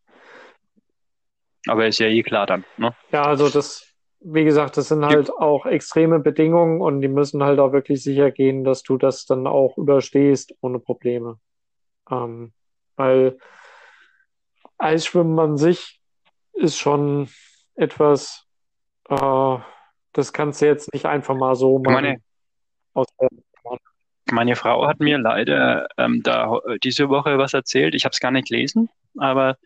Aber ist ja eh klar dann, ne?
Ja, also das, wie gesagt, das sind halt auch extreme Bedingungen und die müssen halt auch wirklich sicher gehen, dass du das dann auch überstehst ohne Probleme. Ähm, weil Eisschwimmen an sich ist schon etwas, äh, das kannst du jetzt nicht einfach mal so machen.
Meine, meine Frau hat mir leider ähm, da diese Woche was erzählt. Ich habe es gar nicht gelesen, aber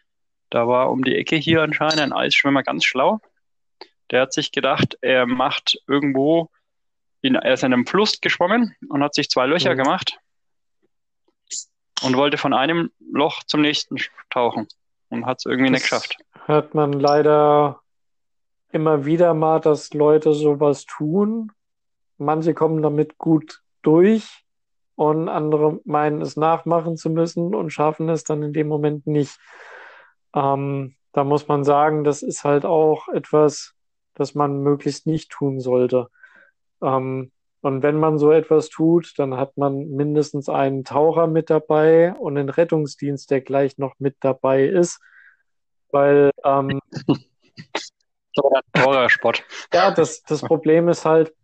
da war um die Ecke hier anscheinend ein Eisschwimmer ganz schlau. Der hat sich gedacht, er macht irgendwo, in, er ist in einem Fluss geschwommen und hat sich zwei Löcher
Mhm.
gemacht und wollte von einem Loch zum nächsten tauchen und hat es irgendwie nicht
Das
geschafft.
hört man leider immer wieder mal, dass Leute sowas tun. Manche kommen damit gut durch und andere meinen es nachmachen zu müssen und schaffen es dann in dem Moment nicht. Ähm, da muss man sagen, das ist halt auch etwas, das man möglichst nicht tun sollte. Ähm, und wenn man so etwas tut, dann hat man mindestens einen Taucher mit dabei und einen Rettungsdienst, der gleich noch mit dabei ist. Weil ähm,
So ein Horrorsport.
ja, das, das Problem ist halt,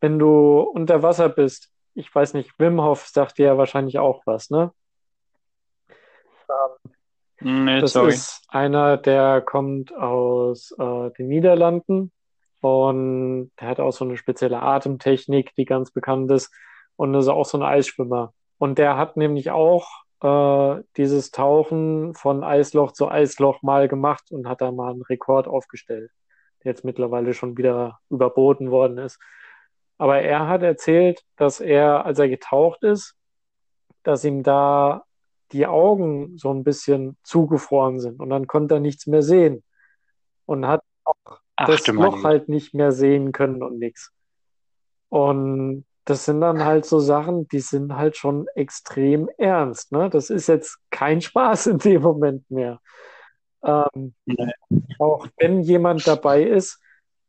wenn du unter Wasser bist, ich weiß nicht, Wim Hof sagt dir ja wahrscheinlich auch was, ne?
Nee,
Das
sorry.
ist einer, der kommt aus äh, den Niederlanden und der hat auch so eine spezielle Atemtechnik, die ganz bekannt ist und ist auch so ein Eisschwimmer. Und der hat nämlich auch äh, dieses Tauchen von Eisloch zu Eisloch mal gemacht und hat da mal einen Rekord aufgestellt, der jetzt mittlerweile schon wieder überboten worden ist. Aber er hat erzählt, dass er, als er getaucht ist, dass ihm da die Augen so ein bisschen zugefroren sind und dann konnte er nichts mehr sehen und hat
Ach
das Loch halt nicht mehr sehen können und nichts. Und das sind dann halt so Sachen, die sind halt schon extrem ernst, ne? Das ist jetzt kein Spaß in dem Moment mehr. Ähm, auch wenn jemand dabei ist,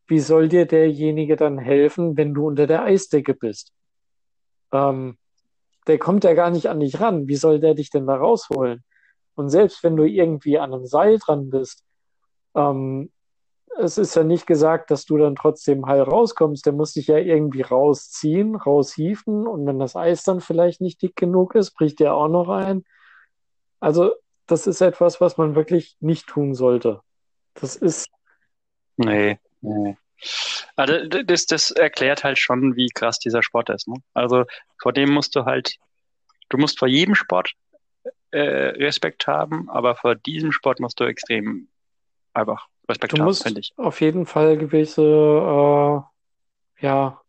wie soll dir derjenige dann helfen, wenn du unter der Eisdecke bist? Ähm, der kommt ja gar nicht an dich ran. Wie soll der dich denn da rausholen? Und selbst wenn du irgendwie an einem Seil dran bist, ähm, es ist ja nicht gesagt, dass du dann trotzdem heil rauskommst. Der muss dich ja irgendwie rausziehen, raushieven. Und wenn das Eis dann vielleicht nicht dick genug ist, bricht der auch noch ein. Also, das ist etwas, was man wirklich nicht tun sollte. Das ist,
Nee, nee. Also das, das erklärt halt schon, wie krass dieser Sport ist. Ne? Also vor dem musst du halt, du musst vor jedem Sport äh, Respekt haben, aber vor diesem Sport musst du extrem einfach Respekt
du
haben,
musst
finde ich.
auf jeden Fall gewisse, äh, ja,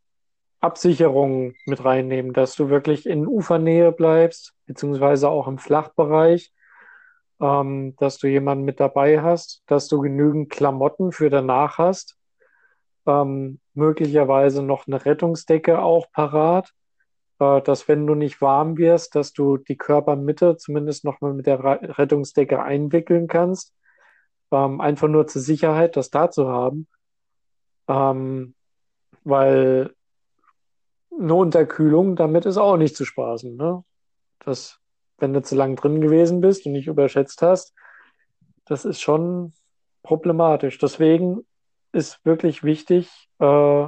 Absicherungen mit reinnehmen, dass du wirklich in Ufernähe bleibst, beziehungsweise auch im Flachbereich, ähm, dass du jemanden mit dabei hast, dass du genügend Klamotten für danach hast, ähm, möglicherweise noch eine Rettungsdecke auch parat, äh, dass wenn du nicht warm wirst, dass du die Körpermitte zumindest noch mal mit der Rettungsdecke einwickeln kannst, ähm, einfach nur zur Sicherheit, das da zu haben, ähm, weil eine Unterkühlung damit ist auch nicht zu spaßen, ne? Das, wenn du zu lang drin gewesen bist und nicht überschätzt hast, das ist schon problematisch. Deswegen ist wirklich wichtig, äh,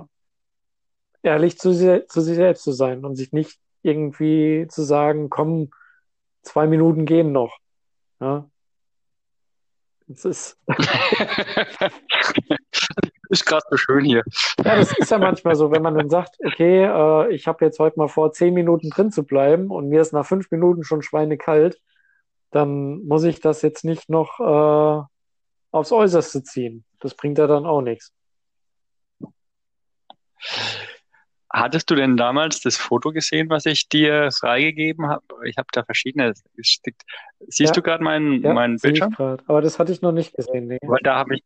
ehrlich zu, zu sich selbst zu sein und sich nicht irgendwie zu sagen, komm, zwei Minuten gehen noch. Ja? Das ist,
ist gerade so schön hier.
Ja, das ist ja manchmal so, wenn man dann sagt, okay, äh, ich habe jetzt heute mal vor, zehn Minuten drin zu bleiben und mir ist nach fünf Minuten schon schweinekalt, dann muss ich das jetzt nicht noch äh, aufs Äußerste ziehen. Das bringt ja dann auch nichts.
Hattest du denn damals das Foto gesehen, was ich dir freigegeben habe? Ich habe da verschiedene gestickt. Siehst
Ja.
du gerade meinen,
Ja,
meinen
ich
Bildschirm?
Aber das hatte ich noch nicht gesehen. Nee.
Weil da habe ich,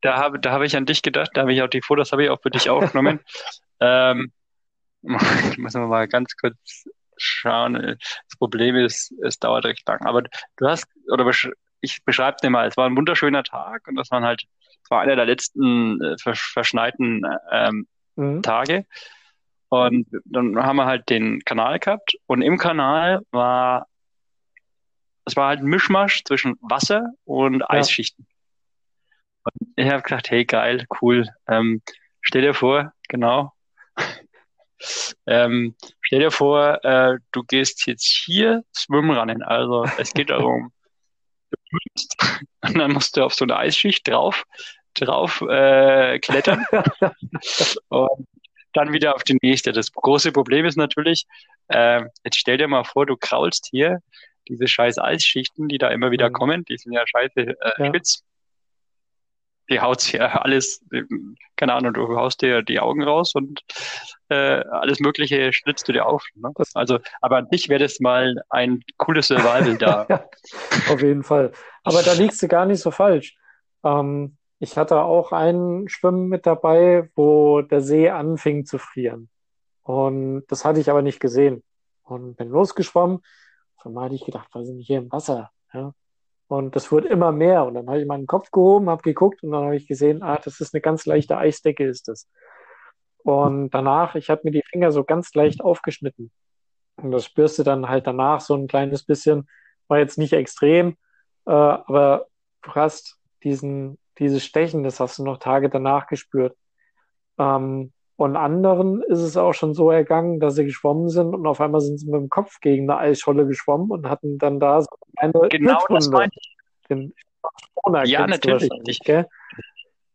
da habe, da habe ich an dich gedacht, da habe ich auch die Fotos habe ich auch für dich aufgenommen. ähm, müssen wir mal ganz kurz schauen. Das Problem ist, es dauert recht lang. Aber du hast, oder besch ich beschreibe dir mal, es war ein wunderschöner Tag und das waren halt, es war einer der letzten äh, versch verschneiten ähm,
Mhm.
Tage. Und dann haben wir halt den Kanal gehabt und im Kanal war, es war halt ein Mischmasch zwischen Wasser und Eisschichten. Und ich habe gedacht, hey, geil, cool. Ähm, stell dir vor, genau. Ähm, stell dir vor, äh, du gehst jetzt hier schwimmen ran. Also es geht darum, du schwimmst und dann musst du auf so eine Eisschicht drauf, drauf äh, klettern und dann wieder auf die nächste. Das große Problem ist natürlich, äh, jetzt stell dir mal vor, du kraulst hier diese scheiß Eisschichten, die da immer wieder
Mhm.
kommen, die sind ja scheiße äh,
Ja.
spitz. Die haut's ja alles, keine Ahnung, du haust dir die Augen raus und äh, alles Mögliche schlitzt du dir auf. Ne? Also, aber an dich wäre das mal ein cooles Survival da.
Auf jeden Fall. Aber da liegst du gar nicht so falsch. Ähm, ich hatte auch ein Schwimmen mit dabei, wo der See anfing zu frieren. Und das hatte ich aber nicht gesehen. Und bin losgeschwommen. Einmal hatte ich gedacht, was ist denn hier im Wasser? Ja. Und das wurde immer mehr. Und dann habe ich meinen Kopf gehoben, habe geguckt und dann habe ich gesehen, ah, das ist eine ganz leichte Eisdecke, ist das. Und danach, ich habe mir die Finger so ganz leicht aufgeschnitten. Und das spürst du dann halt danach so ein kleines bisschen. War jetzt nicht extrem, äh, aber du hast diesen, dieses Stechen, das hast du noch Tage danach gespürt. Ähm, und anderen ist es auch schon so ergangen, dass sie geschwommen sind und auf einmal sind sie mit dem Kopf gegen eine Eisscholle geschwommen und hatten dann da so eine
Genau das
Schnittwunde.
meine ich.
Den Corona
Ja, natürlich.
gell?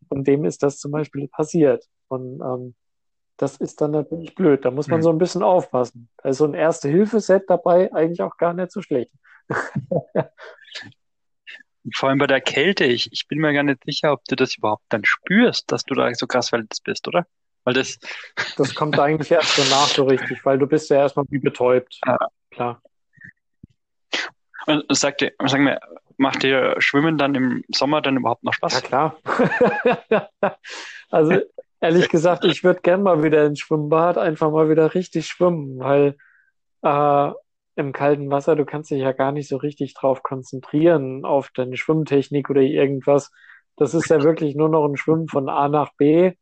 Und dem ist das zum Beispiel passiert. Und ähm, das ist dann natürlich blöd. Da muss man
Hm.
so ein bisschen aufpassen. Da ist so ein Erste-Hilfe-Set dabei eigentlich auch gar nicht so schlecht.
Vor allem bei der Kälte, ich, ich bin mir gar nicht sicher, ob du das überhaupt dann spürst, dass du da so krass verletzt bist, oder? Weil das,
Das kommt eigentlich erst danach so richtig, weil du bist ja erstmal wie betäubt.
Ja.
Klar.
und sag dir, sag mir, macht dir Schwimmen dann im Sommer dann überhaupt noch
Ja,
Spaß?
klar. Also ehrlich gesagt, ich würde gern mal wieder ins Schwimmbad einfach mal wieder richtig schwimmen, weil äh, im kalten Wasser, du kannst dich ja gar nicht so richtig drauf konzentrieren, auf deine Schwimmtechnik oder irgendwas. Das ist ja wirklich nur noch ein Schwimmen von A nach B, äh,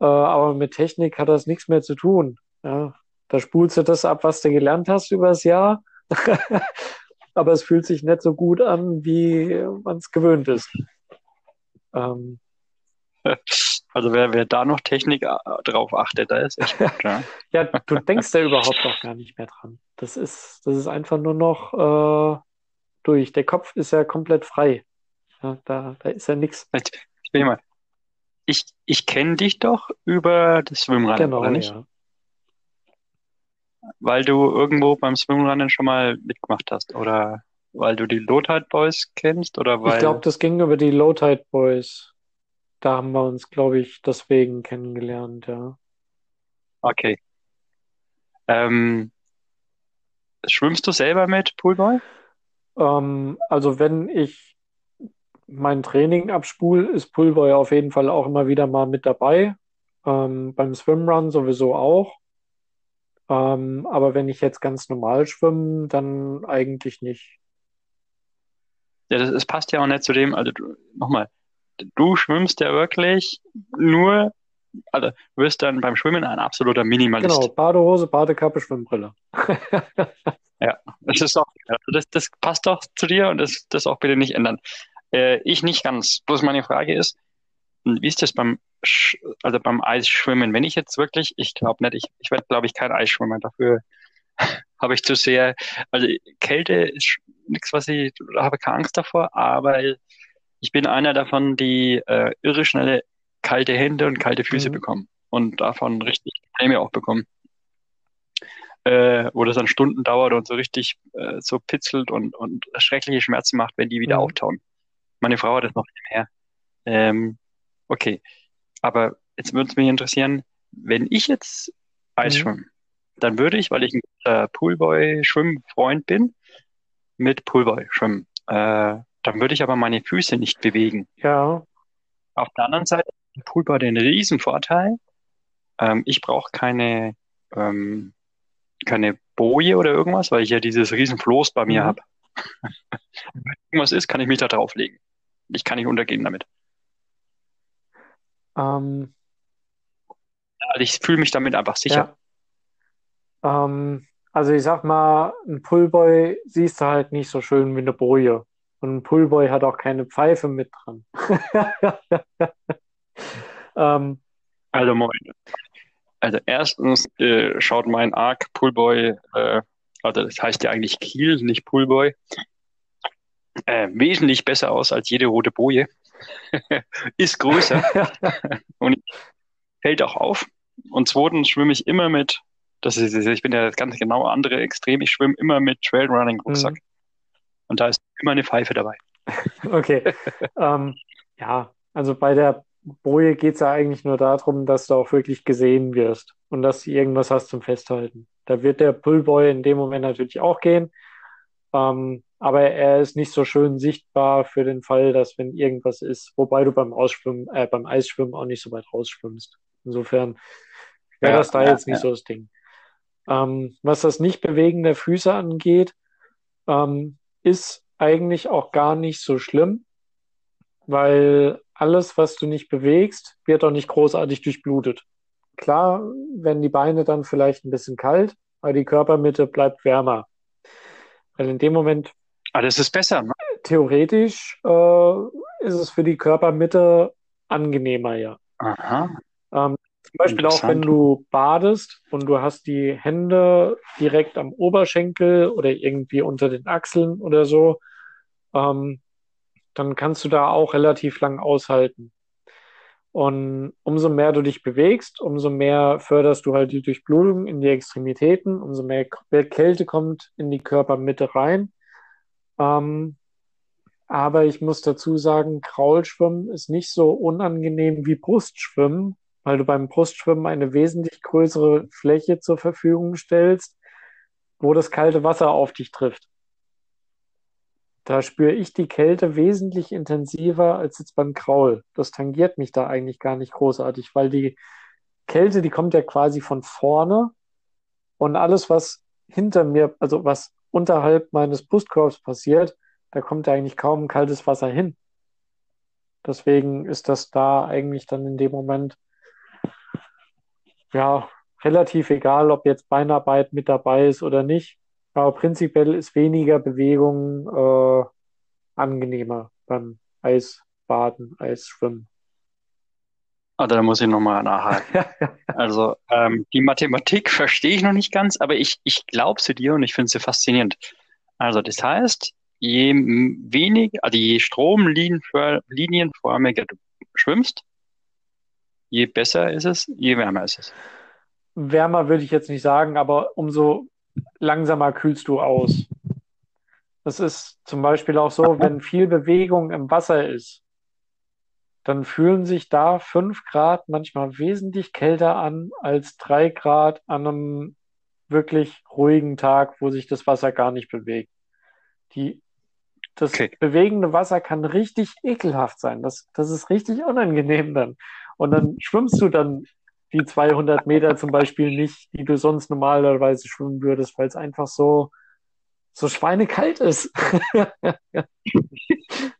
aber mit Technik hat das nichts mehr zu tun. Ja, da spulst du das ab, was du gelernt hast übers Jahr. Aber es fühlt sich nicht so gut an, wie man es gewöhnt ist. Ähm,
Also wer, wer da noch Technik äh, drauf achtet, da ist echt gut, ja.
Ja, du denkst ja überhaupt auch gar nicht mehr dran. Das ist, das ist einfach nur noch äh, durch. Der Kopf ist ja komplett frei. Ja, da, da ist ja nichts.
Jetzt bin ich mal. Ich, ich kenne dich doch über das Schwimmrennen,
Genau,
oder nicht?
ja.
Weil du irgendwo beim Schwimmrennen schon mal mitgemacht hast, oder weil du die Lothar Boys kennst, oder
Ich
weil
glaube, das ging über die Low Tide Boys. Da haben wir uns, glaube ich, deswegen kennengelernt, ja.
Okay. Ähm, schwimmst du selber mit Poolboy?
Ähm, also wenn ich mein Training abspule, ist Pullboy auf jeden Fall auch immer wieder mal mit dabei. Ähm, beim Swimrun sowieso auch. Ähm, aber wenn ich jetzt ganz normal schwimme, dann eigentlich nicht.
Ja, das, das passt ja auch nicht zu dem, also nochmal, du schwimmst ja wirklich nur, also du wirst dann beim Schwimmen ein absoluter Minimalist.
Genau, Badehose, Badekappe, Schwimmbrille.
Das ist auch, das, das passt doch zu dir und das, das auch bitte nicht ändern. Äh, ich nicht ganz. Bloß meine Frage ist, wie ist das beim, Sch also beim Eisschwimmen? Wenn ich jetzt wirklich, ich glaube nicht, ich, ich werde, glaube ich, kein Eisschwimmer. Dafür habe ich zu sehr, also Kälte ist nichts, was ich, habe keine Angst davor, aber ich bin einer davon, die äh, irre schnelle kalte Hände und kalte Füße
Mhm.
bekommen und davon richtig Probleme auch bekommen. Äh, wo das dann Stunden dauert und so richtig äh, so pitzelt und, und schreckliche Schmerzen macht, wenn die wieder
Mhm.
auftauen. Meine Frau hat das noch nicht mehr. Ähm, okay, aber jetzt würde es mich interessieren, wenn ich jetzt Eis
Mhm.
schwimme, dann würde ich, weil ich ein guter Poolboy-Schwimmfreund bin, mit Poolboy schwimmen. Äh, dann würde ich aber meine Füße nicht bewegen.
Ja,
Auf der anderen Seite hat Poolboy den riesen Vorteil. Ähm, ich brauche keine, ähm, keine Boje oder irgendwas, weil ich ja dieses riesen Floß bei mir
Mhm.
habe. Wenn irgendwas ist, kann ich mich da drauflegen. Ich kann nicht untergehen damit.
ähm,
Also ich fühle mich damit einfach sicher.
ja. Ähm, also ich sag mal, ein Pullboy siehst du halt nicht so schön wie eine Boje. Und ein Pullboy hat auch keine Pfeife mit dran. ähm,
Also moin. Also erstens äh, schaut mein Arc Poolboy, äh, also das heißt ja eigentlich Kiel, nicht Poolboy, äh, wesentlich besser aus als jede rote Boje. Ist größer und fällt auch auf. Und zweitens schwimme ich immer mit, das ist, ich bin ja das ganz genau andere Extrem, ich schwimme immer mit Trailrunning Rucksack.
Mhm.
Und da ist immer eine Pfeife dabei.
Okay. ähm, ja, also bei der Boje geht es ja eigentlich nur darum, dass du auch wirklich gesehen wirst und dass du irgendwas hast zum Festhalten. Da wird der Pullboy in dem Moment natürlich auch gehen, ähm, aber er ist nicht so schön sichtbar für den Fall, dass wenn irgendwas ist, wobei du beim Ausschwimmen, äh, beim Eisschwimmen auch nicht so weit rausschwimmst. Insofern wäre
Ja,
das da
ja,
jetzt nicht
ja.
so das Ding. Ähm, was das Nicht-Bewegen der Füße angeht, ähm, ist eigentlich auch gar nicht so schlimm, weil alles, was du nicht bewegst, wird auch nicht großartig durchblutet. Klar werden die Beine dann vielleicht ein bisschen kalt, aber die Körpermitte bleibt wärmer. Weil in dem Moment,
Aber das ist besser, ne?
theoretisch, äh, ist es für die Körpermitte angenehmer, ja.
Aha.
Ähm, zum Beispiel auch, wenn du badest und du hast die Hände direkt am Oberschenkel oder irgendwie unter den Achseln oder so, ähm, dann kannst du da auch relativ lang aushalten. Und umso mehr du dich bewegst, umso mehr förderst du halt die Durchblutung in die Extremitäten, umso mehr Kälte kommt in die Körpermitte rein. Ähm, aber ich muss dazu sagen, Kraulschwimmen ist nicht so unangenehm wie Brustschwimmen, weil du beim Brustschwimmen eine wesentlich größere Fläche zur Verfügung stellst, wo das kalte Wasser auf dich trifft. Da spüre ich die Kälte wesentlich intensiver als jetzt beim Kraul. Das tangiert mich da eigentlich gar nicht großartig, weil die Kälte, die kommt ja quasi von vorne und alles, was hinter mir, also was unterhalb meines Brustkorbs passiert, da kommt ja eigentlich kaum kaltes Wasser hin. Deswegen ist das da eigentlich dann in dem Moment ja relativ egal, ob jetzt Beinarbeit mit dabei ist oder nicht. Aber prinzipiell ist weniger Bewegung äh, angenehmer beim Eisbaden, Eisschwimmen.
Also da muss ich nochmal nachhaken. Also ähm, die Mathematik verstehe ich noch nicht ganz, aber ich, ich glaube sie dir und ich finde sie faszinierend. Also das heißt, je m- wenig, also je stromlinienförmiger du schwimmst, je besser ist es, je wärmer ist es.
Wärmer würde ich jetzt nicht sagen, aber umso langsamer kühlst du aus. Das ist zum Beispiel auch so, wenn viel Bewegung im Wasser ist, dann fühlen sich da fünf Grad manchmal wesentlich kälter an als drei Grad an einem wirklich ruhigen Tag, wo sich das Wasser gar nicht bewegt. Die, das
Okay.
bewegende Wasser kann richtig ekelhaft sein. Das, das ist richtig unangenehm dann. Und dann schwimmst du dann die 200 Meter zum Beispiel nicht, die du sonst normalerweise schwimmen würdest, weil es einfach so, so schweinekalt ist.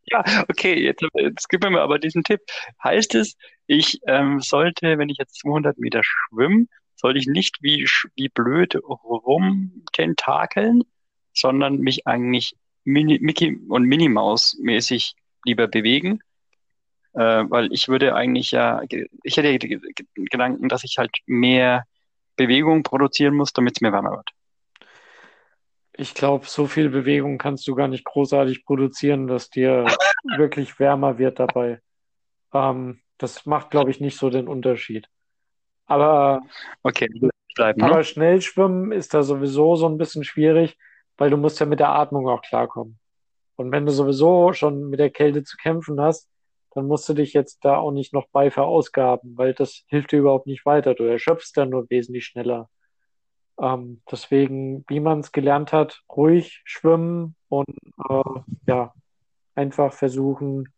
Ja, okay, jetzt, jetzt gib mir aber diesen Tipp. Heißt es, ich ähm, sollte, wenn ich jetzt 200 Meter schwimme, sollte ich nicht wie, wie blöd rumtentakeln, sondern mich eigentlich Mini, Mickey und Minnie Maus mäßig lieber bewegen, äh, weil ich würde eigentlich ja, ich hätte Gedanken, dass ich halt mehr Bewegung produzieren muss, damit es mir wärmer wird.
Ich glaube, so viel Bewegung kannst du gar nicht großartig produzieren, dass dir wirklich wärmer wird dabei. Ähm, Das macht, glaube ich, nicht so den Unterschied. Aber,
Okay, bleiben, ne?
aber schnell schwimmen ist da sowieso so ein bisschen schwierig, weil du musst ja mit der Atmung auch klarkommen. Und wenn du sowieso schon mit der Kälte zu kämpfen hast, dann musst du dich jetzt da auch nicht noch bei verausgaben, weil das hilft dir überhaupt nicht weiter. Du erschöpfst dann nur wesentlich schneller. Ähm, deswegen, wie man es gelernt hat, ruhig schwimmen und äh, ja, einfach versuchen,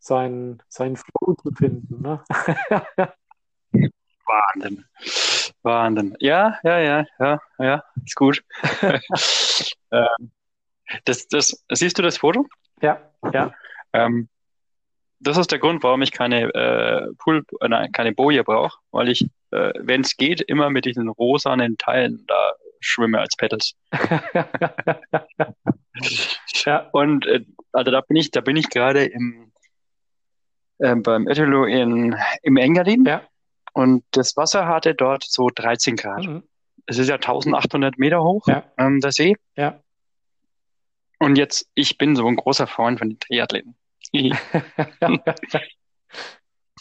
seinen, seinen Flow zu finden. Ne?
Wahnsinn. Wahnsinn. Ja, ja, ja, ja, ja, ist gut. ähm, das, das, siehst du das Foto?
Ja, ja.
Ähm, das ist der Grund, warum ich keine äh, Pool, äh, nein, keine Boje brauche, weil ich, äh, wenn es geht, immer mit diesen rosanen Teilen da schwimme als Pedals.
ja.
Und äh, also da bin ich, da bin ich gerade im äh, beim Etelo in im Engadin
Ja.
und das Wasser hatte dort so 13 Grad.
Mhm.
Es ist ja 1800 Meter hoch,
Ja.
ähm, der See.
Ja.
Und jetzt, ich bin so ein großer Freund von den Triathleten.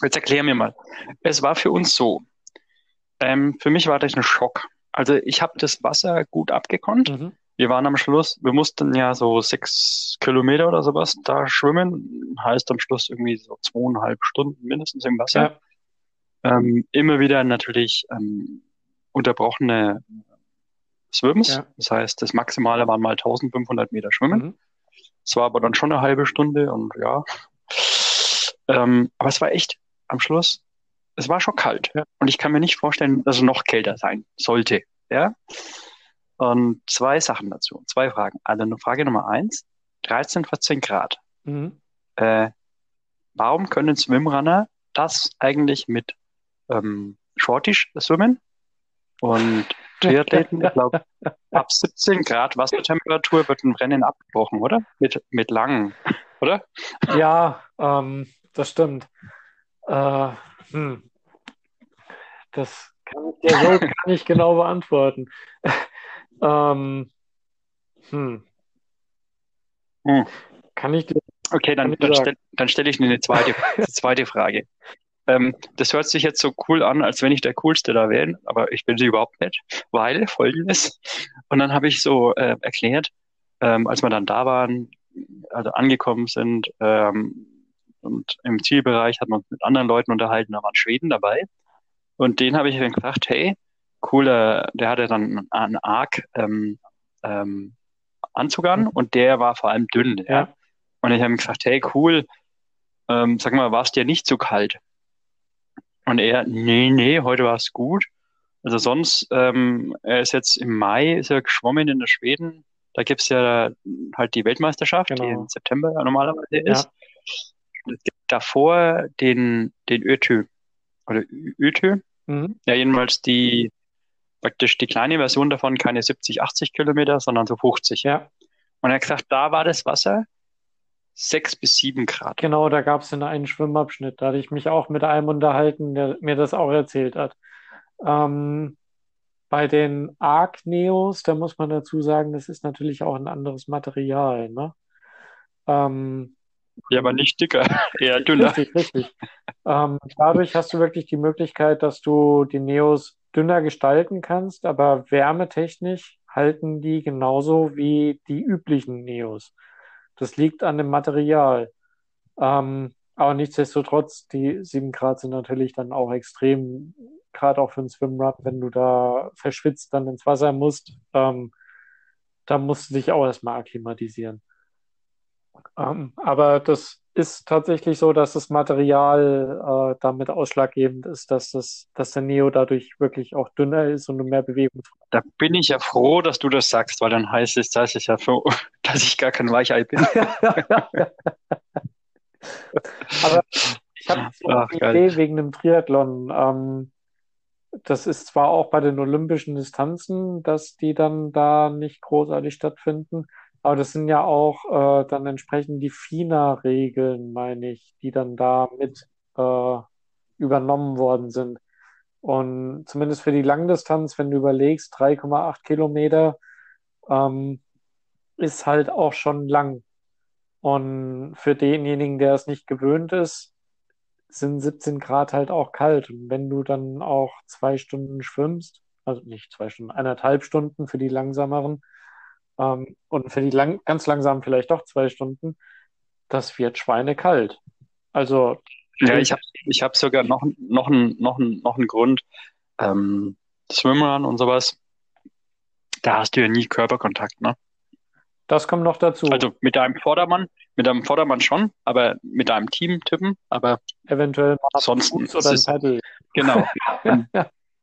Jetzt erklär mir mal. Es war für uns so. Ähm, für mich war das ein Schock. Also ich habe das Wasser gut abgekonnt.
Mhm.
Wir waren am Schluss, wir mussten ja so sechs Kilometer oder sowas da schwimmen. Heißt am Schluss irgendwie so zweieinhalb Stunden mindestens im Wasser.
Ja.
Ähm, immer wieder natürlich ähm, unterbrochene Swims.
Ja.
Das heißt, das Maximale waren mal 1500 Meter Schwimmen.
Mhm.
Es war aber dann schon eine halbe Stunde und ja. Ähm, aber es war echt am Schluss, es war schon kalt.
Ja.
Und ich kann mir nicht vorstellen, dass es noch kälter sein sollte. Ja. Und zwei Sachen dazu, zwei Fragen. Also eine Frage Nummer eins, 13, 14 Grad.
Mhm.
Äh, warum können Swimrunner das eigentlich mit ähm, Shortisch schwimmen? Und Triathleten, ich glaube, ab 17 Grad Wassertemperatur wird ein Rennen abgebrochen, oder? Mit, mit langen, oder?
Ja, ähm, das stimmt. Äh, hm. Das kann ich dir so gar nicht genau beantworten. ähm, hm.
Hm.
Kann ich dir
Okay, dann, dann,
sagen.
stell, stelle ich eine zweite, eine zweite Frage. Ähm, das hört sich jetzt so cool an, als wenn ich der Coolste da wäre, aber ich bin sie überhaupt nicht, weil folgendes. Und dann habe ich so äh, erklärt, ähm, als wir dann da waren, also angekommen sind ähm, und im Zielbereich hat man uns mit anderen Leuten unterhalten, da waren Schweden dabei. Und den habe ich dann gesagt, hey, cooler, der hatte dann einen arg ähm, ähm, Anzug an und der war vor allem dünn. Ja.
Ja.
Und ich habe ihm gesagt, hey, cool, ähm, sag mal, war es dir nicht zu kalt? Und er, nee, nee, heute war es gut. Also sonst, ähm, er ist jetzt im Mai, ist er geschwommen in der Schweden. Da gibt's ja halt die Weltmeisterschaft, die
Genau.
im September normalerweise
Ja.
ist. Es gibt davor den, den Ötö. Oder Ötö.
Mhm.
Ja, jedenfalls die, praktisch die kleine Version davon, keine 70, 80 Kilometer, sondern so 50.
Ja,
Und er hat gesagt, da war das Wasser sechs bis sieben Grad.
genau, da gab es den einen Schwimmabschnitt. Da hatte ich mich auch mit einem unterhalten, der mir das auch erzählt hat. Ähm, bei den Arc-Neos, da muss man dazu sagen, das ist natürlich auch ein anderes Material, ne? Ähm,
Ja, aber nicht dicker, eher dünner.
Richtig, richtig. Ähm, dadurch hast du wirklich die Möglichkeit, dass du die Neos dünner gestalten kannst, aber wärmetechnisch halten die genauso wie die üblichen Neos. Das liegt an dem Material. Ähm, aber nichtsdestotrotz, die 7 Grad sind natürlich dann auch extrem, gerade auch für einen Swimrun, wenn du da verschwitzt dann ins Wasser musst, ähm, da musst du dich auch erstmal akklimatisieren. Ähm, aber das ist tatsächlich so, dass das Material äh, damit ausschlaggebend ist, dass das, dass der Neo dadurch wirklich auch dünner ist und mehr Bewegung.
Da bin ich ja froh, dass du das sagst, weil dann heißt es, dass ich ja so, dass ich gar kein Weichei bin.
Aber ich habe so eine. Idee wegen dem Triathlon. Ähm, das ist zwar auch bei den olympischen Distanzen, dass die dann da nicht großartig stattfinden, aber das sind ja auch äh, dann entsprechend die FINA-Regeln, meine ich, die dann da mit äh, übernommen worden sind. Und zumindest für die Langdistanz, wenn du überlegst, 3,8 Kilometer, ähm, ist halt auch schon lang. Und für denjenigen, der es nicht gewöhnt ist, sind 17 Grad halt auch kalt. Und wenn du dann auch zwei Stunden schwimmst, also nicht zwei Stunden, eineinhalb Stunden für die langsameren ähm, und für die lang, ganz langsamen vielleicht doch zwei Stunden, das wird schweinekalt. Also
Ja, ich habe ich hab sogar noch, noch, einen, noch, einen, noch einen Grund. Ähm, Swimrun und sowas, da hast du ja nie Körperkontakt, ne?
das kommt noch dazu.
Also mit deinem Vordermann, mit deinem Vordermann schon, aber mit deinem Team tippen, aber
Eventuell
Sonst
oder ein Paddel.
genau. Und,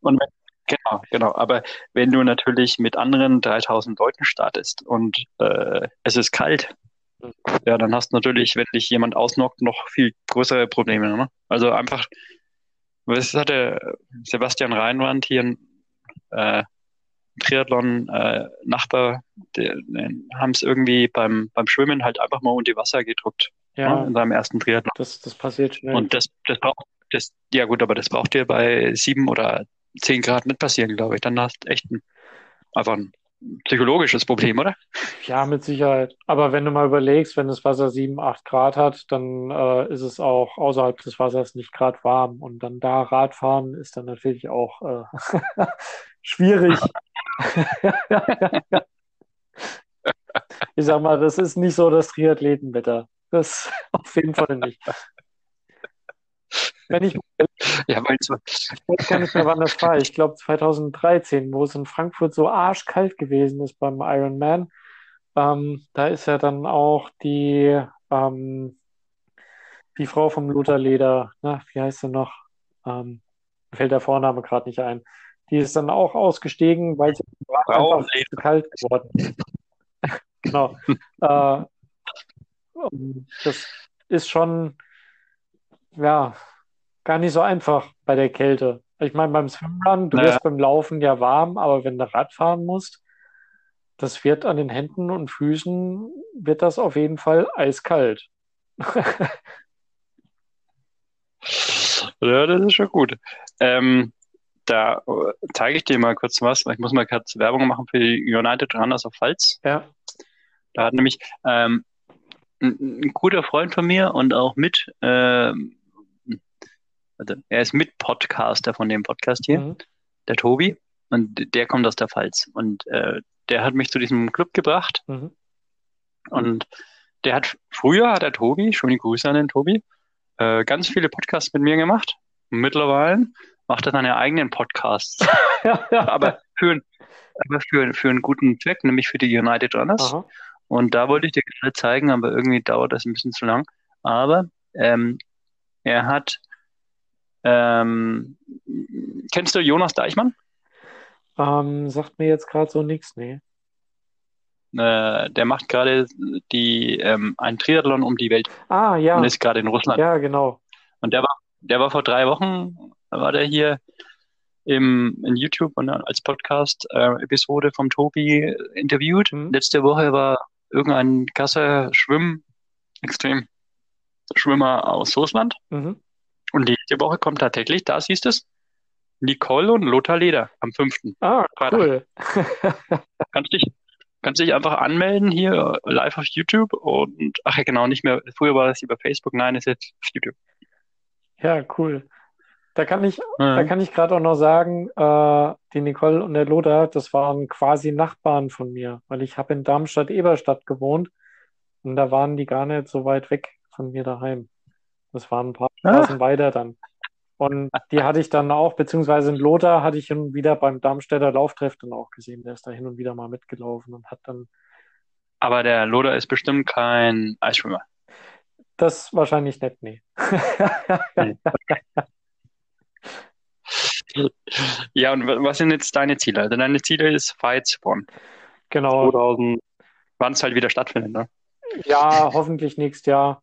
und wenn, genau, genau. Aber wenn du natürlich mit anderen 3000 Leuten startest und äh, es ist kalt, ja, dann hast du natürlich, wenn dich jemand ausnockt, noch viel größere Probleme. Ne? Also einfach, was hat der Sebastian Reinwand hier ein äh, Triathlon-Nachbar, der, haben es irgendwie beim, beim Schwimmen halt einfach mal unter Wasser gedrückt ne?
Ja,
in seinem ersten Triathlon.
das, das passiert schnell.
Und das, das braucht, das, ja gut, aber das braucht dir bei sieben oder zehn Grad nicht passieren, glaube ich. Dann hast du echt ein, einfach ein psychologisches Problem, oder?
Ja, mit Sicherheit. Aber wenn du mal überlegst, wenn das Wasser 7, 8 Grad hat, dann äh, ist es auch außerhalb des Wassers nicht gerade warm. Und dann da Radfahren ist dann natürlich auch äh, schwierig. Ich sag mal, das ist nicht so das Triathletenwetter. Das auf jeden Fall nicht. Wenn ich
Ja, weil so,
Ich weiß gar nicht mehr, wann das war. Ich glaube 2013, wo es in Frankfurt so arschkalt gewesen ist beim Ironman. Ähm, da ist ja dann auch die, ähm, die Frau vom Lutherleder, na, wie heißt sie noch? Ähm, mir fällt der Vorname gerade nicht ein. Die ist dann auch ausgestiegen, weil sie
Frau
einfach zu kalt geworden ist. Genau. Äh, das ist schon, ja, gar nicht so einfach bei der Kälte. Ich meine, beim Swimrun, du
Naja.
wirst beim Laufen ja warm, aber wenn du Rad fahren musst, das wird an den Händen und Füßen, wird das auf jeden Fall eiskalt.
ja, das ist schon gut. Ähm, da äh, zeige ich dir mal kurz was. Ich muss mal kurz Werbung machen für die United Runners of Pfalz.
Ja,
Da hat nämlich ähm, ein, ein guter Freund von mir und auch mit, ähm, also er ist Mit-Podcaster von dem Podcast hier.
mhm.
der Tobi, und der kommt aus der Pfalz. Und äh, der hat mich zu diesem Club gebracht.
Mhm.
Und der hat, früher hat der Tobi, schöne Grüße an den Tobi, äh, ganz viele Podcasts mit mir gemacht. Mittlerweile macht er seine eigenen Podcasts. aber für, aber für, für einen guten Zweck, nämlich für die United Runners.
Aha.
Und da wollte ich dir gerade zeigen, aber irgendwie dauert das ein bisschen zu lang. Aber ähm, er hat, ähm, kennst du Jonas Deichmann?
Ähm, sagt mir jetzt gerade so nichts, nee.
Äh, der macht gerade die ähm, ein Triathlon um die Welt
Ah, ja,
und ist gerade in Russland.
ja, genau.
Und der war, der war vor drei Wochen, war der hier im, in YouTube und als Podcast-Episode vom Tobi interviewt.
Mhm.
Letzte Woche war irgendein krasser Schwimm, extrem Schwimmer aus Russland.
Mhm.
Und diese Woche kommt tatsächlich, da siehst du es, Nicole und Lothar Leder am 5.
Ah,
Freitag.
cool.
Kannst dich, kannst dich einfach anmelden hier live auf YouTube und, ach ja, genau, nicht mehr, früher war das über Facebook, nein, ist jetzt auf YouTube.
Ja, cool. Da kann ich, da
Mhm.
kann ich gerade auch noch sagen, äh, die Nicole und der Lothar, das waren quasi Nachbarn von mir, weil ich habe in Darmstadt-Eberstadt gewohnt und da waren die gar nicht so weit weg von mir daheim. Das waren ein paar
Ah.
Weiter dann. Und die hatte ich dann auch, beziehungsweise in Lothar hatte ich hin und wieder beim Darmstädter Lauftreff dann auch gesehen. Der ist da hin und wieder mal mitgelaufen und hat dann
Aber der Lothar ist bestimmt kein Eisschwimmer.
das wahrscheinlich nicht, nee.
Ja, und wa- was sind jetzt deine Ziele? Also deine Ziele ist Pfalz-Bonn.
Genau.
2000, wann es halt wieder stattfindet, ne?
Ja, hoffentlich nächstes Jahr.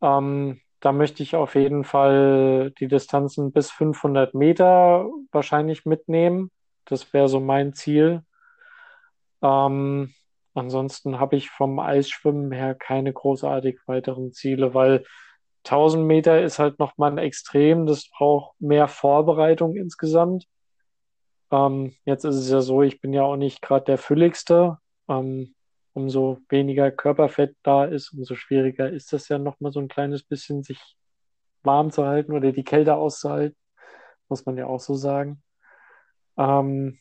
Ähm, da möchte ich auf jeden Fall die Distanzen bis 500 Meter wahrscheinlich mitnehmen. Das wäre so mein Ziel. Ähm, ansonsten habe ich vom Eisschwimmen her keine großartig weiteren Ziele, weil 1000 Meter ist halt nochmal ein Extrem. Das braucht mehr Vorbereitung insgesamt. Ähm, jetzt ist es ja so, ich bin ja auch nicht gerade der Fülligste. Ähm, umso weniger Körperfett da ist, umso schwieriger ist das ja nochmal so ein kleines bisschen, sich warm zu halten oder die Kälte auszuhalten, muss man ja auch so sagen. Ähm,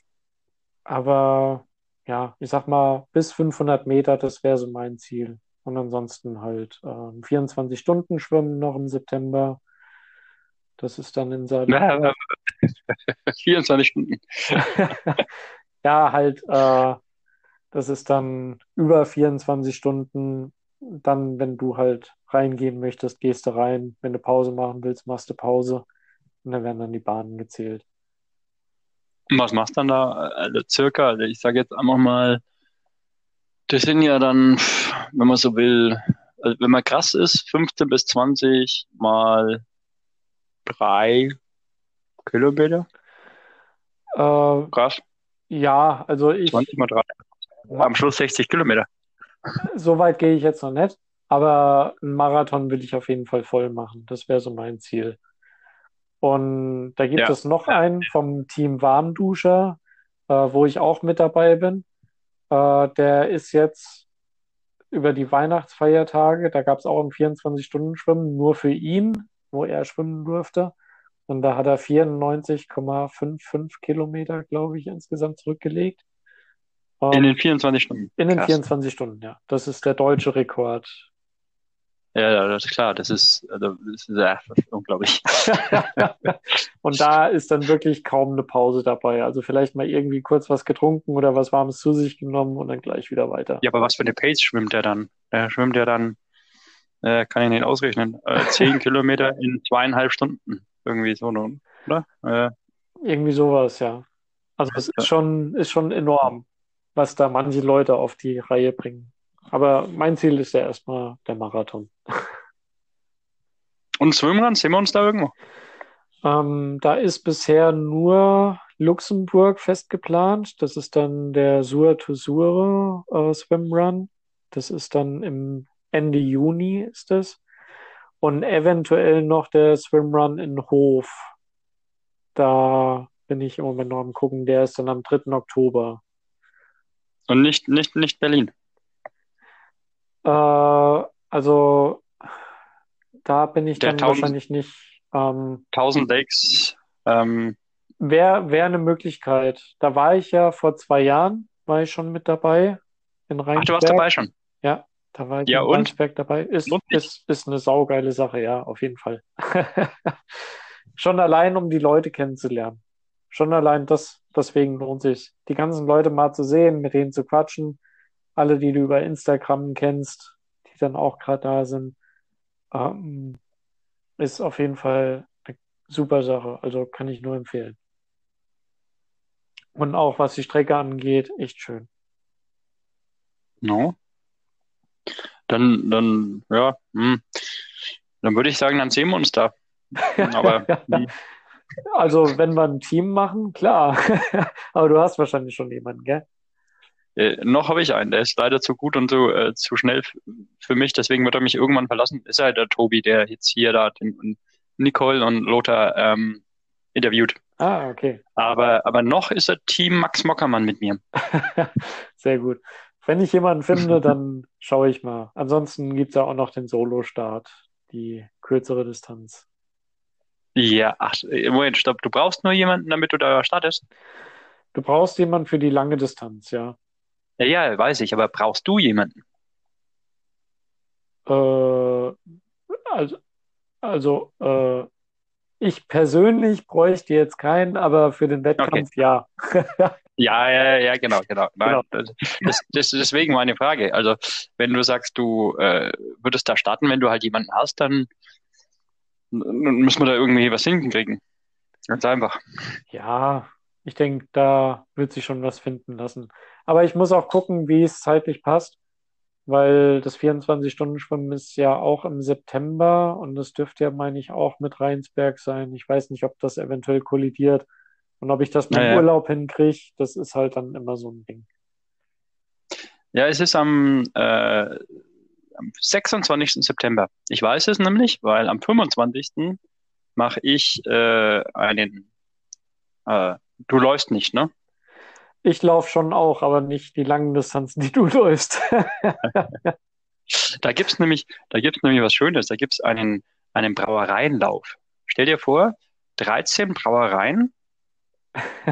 aber ja, ich sag mal, bis 500 Meter, das wäre so mein Ziel. Und ansonsten halt ähm, 24 Stunden schwimmen noch im September. Das ist dann in Salzburg.
24 Stunden.
ja, halt, äh, das ist dann über 24 Stunden. Dann, wenn du halt reingehen möchtest, gehst du rein. Wenn du Pause machen willst, machst du Pause. Und dann werden dann die Bahnen gezählt.
Und was machst du dann da? Also circa, also ich sage jetzt einfach mal, das sind ja dann, wenn man so will, also wenn man krass ist, 15 bis 20 mal drei Kilometer.
Äh,
Krass.
ja, also ich,
20 mal drei. Am Schluss 60 Kilometer.
so weit gehe ich jetzt noch nicht. Aber einen Marathon will ich auf jeden Fall voll machen. Das wäre so mein Ziel. Und da gibt
Ja.
es noch einen vom Team Warmduscher, äh, wo ich auch mit dabei bin. Äh, der ist jetzt über die Weihnachtsfeiertage, da gab es auch ein 24-Stunden-Schwimmen nur für ihn, wo er schwimmen durfte. Und da hat er 94,55 Kilometer, glaube ich, insgesamt zurückgelegt.
In
Ähm,
den 24 Stunden.
in den
Krass.
24 Stunden, ja. Das ist der deutsche Rekord.
Ja, das ist klar. Das ist, also, das ist, ja, unglaublich.
Und da ist dann wirklich kaum eine Pause dabei. Also vielleicht mal irgendwie kurz was getrunken oder was Warmes zu sich genommen und dann gleich wieder weiter.
Ja, aber was für eine Pace schwimmt der dann? Der schwimmt ja dann, äh, kann ich nicht ausrechnen, äh, 10 Kilometer in zweieinhalb Stunden. Irgendwie so, oder? Äh,
Irgendwie sowas, ja. Also es ist schon, ist schon enorm, was da manche Leute auf die Reihe bringen. Aber mein Ziel ist ja erstmal der Marathon.
und Swimrun, sehen wir uns da irgendwo?
Ähm, da ist bisher nur Luxemburg festgeplant. Das ist dann der Sur to Sur äh, Swimrun. Das ist dann im Ende Juni ist das. Und eventuell noch der Swimrun in Hof. Da bin ich im Moment noch am gucken. Der ist dann am 3. Oktober.
Und nicht, nicht, nicht Berlin.
Äh, also da bin ich
Der
dann
1000
wahrscheinlich nicht. Ähm,
1000 Lakes, ähm,
Wäre wär eine Möglichkeit. Da war ich ja vor zwei Jahren, war ich schon mit dabei in
ach, du warst dabei schon.
Ja, da war ich
Ja,
in
und?
Rheinsberg dabei. Ist, ist, ist eine saugeile Sache, ja, auf jeden Fall. Schon allein, um die Leute kennenzulernen. Schon allein das, deswegen lohnt sich, die ganzen Leute mal zu sehen, mit denen zu quatschen. Alle, die du über Instagram kennst, die dann auch gerade da sind. Ähm, ist auf jeden Fall eine super Sache. Also kann ich nur empfehlen. Und auch was die Strecke angeht, echt schön.
No. Dann, dann, ja, hm. Dann würde ich sagen, dann sehen wir uns da. Aber hm,
Also, wenn wir ein Team machen, klar. Aber du hast wahrscheinlich schon jemanden, gell?
äh, noch habe ich einen, der ist leider zu gut und zu, äh, zu schnell für mich, deswegen wird er mich irgendwann verlassen. Ist halt der Tobi, der jetzt hier da den und Nicole und Lothar ähm, interviewt.
Ah, okay.
Aber, aber noch ist er Team Max Mockermann mit mir.
Sehr gut. Wenn ich jemanden finde, dann schaue ich mal. Ansonsten gibt es ja auch noch den Solo-Start, die kürzere Distanz.
Ja, ach, äh, Moment, stopp. Du brauchst nur jemanden, damit du da startest?
Du brauchst jemanden für die lange Distanz, ja.
Ja, ja, weiß ich, aber brauchst du jemanden?
Äh, also, also äh, ich persönlich bräuchte jetzt keinen, aber für den Wettkampf ja.
Ja, ja, ja, genau, genau. Nein,
Genau.
Das, das, deswegen meine Frage. Also, wenn du sagst, du äh, würdest da starten, wenn du halt jemanden hast, dann müssen wir da irgendwie was hinkriegen. Ganz einfach.
Ja, ich denke, da wird sich schon was finden lassen. Aber ich muss auch gucken, wie es zeitlich passt, weil das 24-Stunden-Schwimmen ist ja auch im September und das dürfte ja, meine ich, auch mit Rheinsberg sein. Ich weiß nicht, ob das eventuell kollidiert und ob ich das mit
Naja.
Urlaub hinkriege. Das ist halt dann immer so ein Ding.
Ja, es ist am, äh, am 26. September. Ich weiß es nämlich, weil am 25. mache ich äh, einen. Äh, du läufst nicht, ne?
Ich laufe schon auch, aber nicht die langen Distanzen, die du läufst.
Da gibt's nämlich, da gibt's nämlich was Schönes. Da gibt's einen einen Brauereienlauf. Stell dir vor, 13 Brauereien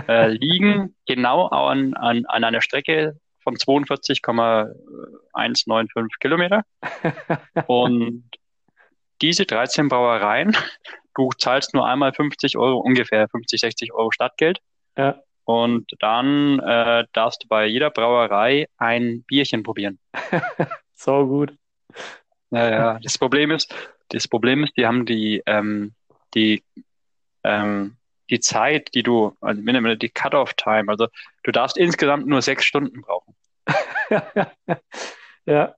äh, liegen genau an, an, an einer Strecke von 42,195 Kilometer. Und diese 13 Brauereien, du zahlst nur einmal 50 Euro, ungefähr 50, 60 Euro Stadtgeld.
Ja.
Und dann äh, darfst du bei jeder Brauerei ein Bierchen probieren.
So gut.
Naja, das Problem ist, das Problem ist, die haben die, ähm, die, ähm, die Zeit, die du, also die Cut-off-Time, also du darfst insgesamt nur sechs Stunden brauchen.
Ja,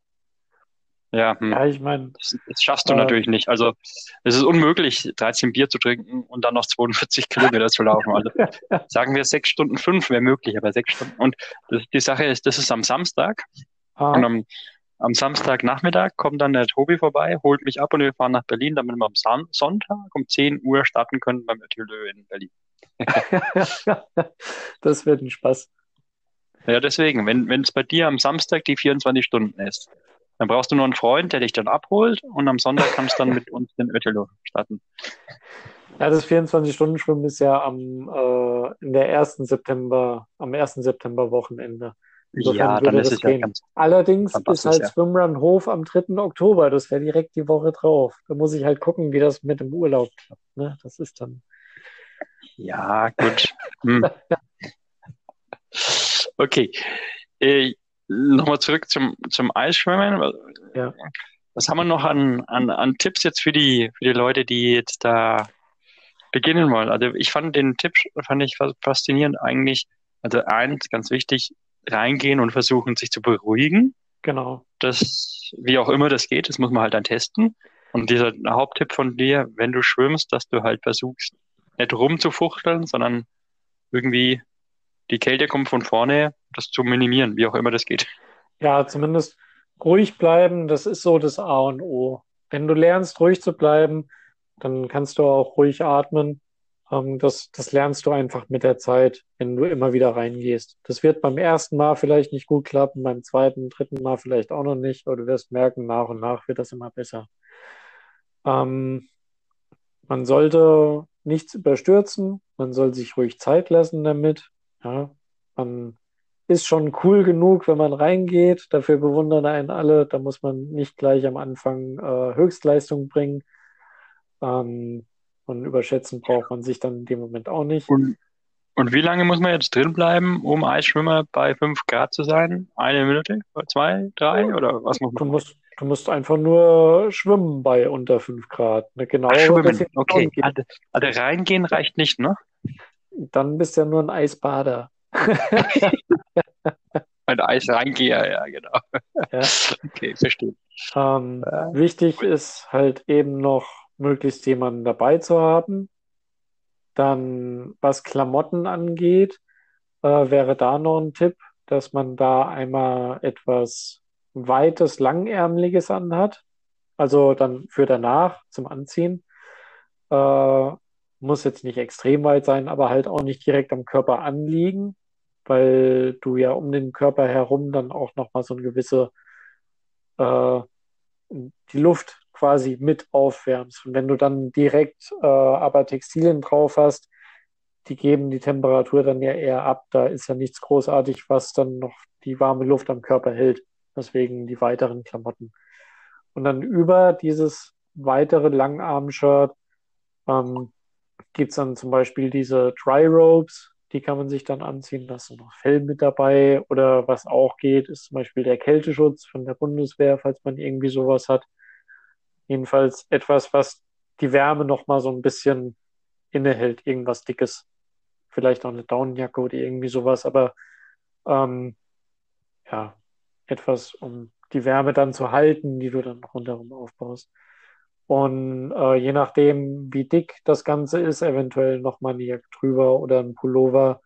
Ja, hm.
ja, ich meine,
Das, das schaffst du
Äh,
natürlich nicht. Also es ist unmöglich, 13 Bier zu trinken und dann noch 42 Kilometer zu laufen. Also sagen wir sechs Stunden fünf wäre möglich, aber sechs Stunden. Und das, die Sache ist, das ist am Samstag und
ah,
am, am Samstagnachmittag kommt dann der Tobi vorbei, holt mich ab und wir fahren nach Berlin, damit wir am Son Sonntag um 10 Uhr starten können beim Atelier in Berlin.
das wird ein Spaß.
Ja, deswegen, wenn es bei dir am Samstag die 24 Stunden ist, dann brauchst du nur einen Freund, der dich dann abholt und am Sonntag kannst du dann mit uns den Ötelo starten.
Ja, das 24-Stunden-Schwimmen ist ja am, äh, in der ersten September, am 1. September-Wochenende. Insofern
Ja, dann ist es ja
gehen.
ganz
Allerdings ist halt
ja.
Swimrun Hof am 3. Oktober. Das wäre direkt die Woche drauf. Da muss ich halt gucken, wie das mit dem Urlaub klappt. Ne? Das ist dann.
Ja, gut. Hm. Okay. Äh, Nochmal zurück zum, zum Eisschwimmen.
Ja.
Was haben wir noch an, an, an Tipps jetzt für die, für die Leute, die jetzt da beginnen wollen? Also ich fand den Tipp fand ich fas- faszinierend eigentlich. Also eins, ganz wichtig, reingehen und versuchen, sich zu beruhigen.
Genau.
Das, wie auch immer das geht, das muss man halt dann testen. Und dieser Haupttipp von dir, wenn du schwimmst, dass du halt versuchst, nicht rumzufuchteln, sondern irgendwie die Kälte kommt von vorne, das zu minimieren, wie auch immer das geht.
Ja, zumindest ruhig bleiben, das ist so das A und O. Wenn du lernst, ruhig zu bleiben, dann kannst du auch ruhig atmen. Ähm, das, das lernst du einfach mit der Zeit, wenn du immer wieder reingehst. Das wird beim ersten Mal vielleicht nicht gut klappen, beim zweiten, dritten Mal vielleicht auch noch nicht, aber du wirst merken, nach und nach wird das immer besser. Ähm, man sollte nichts überstürzen, man soll sich ruhig Zeit lassen damit. Ja, man ist schon cool genug, wenn man reingeht. Dafür bewundern einen alle. Da muss man nicht gleich am Anfang äh, Höchstleistung bringen. Ähm, und überschätzen braucht man sich dann in dem Moment auch nicht.
Und, und wie lange muss man jetzt drin bleiben, um Eisschwimmer bei 5 Grad zu sein? Eine Minute? Zwei? Drei? Oder was muss
Du
man?
musst, du musst einfach nur schwimmen bei unter 5 Grad. Eine genaue
Ach, schwimmen. Okay. Also, also reingehen reicht nicht, ne?
Dann bist du ja nur ein Eisbader.
Ein Eis reingeher, ja, genau.
Ja.
Okay, verstehe.
Ähm,
Ja.
wichtig ist halt eben noch, möglichst jemanden dabei zu haben. Dann, was Klamotten angeht, äh, wäre da noch ein Tipp, dass man da einmal etwas Weites, Langärmeliges anhat. Also dann für danach zum Anziehen. Äh, muss jetzt nicht extrem weit sein, aber halt auch nicht direkt am Körper anliegen, weil du ja um den Körper herum dann auch nochmal so eine gewisse äh, die Luft quasi mit aufwärmst. Und wenn du dann direkt äh, aber Textilien drauf hast, die geben die Temperatur dann ja eher ab. Da ist ja nichts großartig, was dann noch die warme Luft am Körper hält. Deswegen die weiteren Klamotten. Und dann über dieses weitere Langarm-Shirt ähm, gibt's dann zum Beispiel diese Dry Robes, die kann man sich dann anziehen, da dann noch Fell mit dabei. Oder was auch geht, ist zum Beispiel der Kälteschutz von der Bundeswehr, falls man irgendwie sowas hat. Jedenfalls etwas, was die Wärme nochmal so ein bisschen innehält, irgendwas Dickes. Vielleicht auch eine Daunenjacke oder irgendwie sowas, aber ähm, ja, etwas, um die Wärme dann zu halten, die du dann rundherum aufbaust. Und äh, je nachdem, wie dick das Ganze ist, eventuell nochmal eine Jacke drüber oder ein Pullover,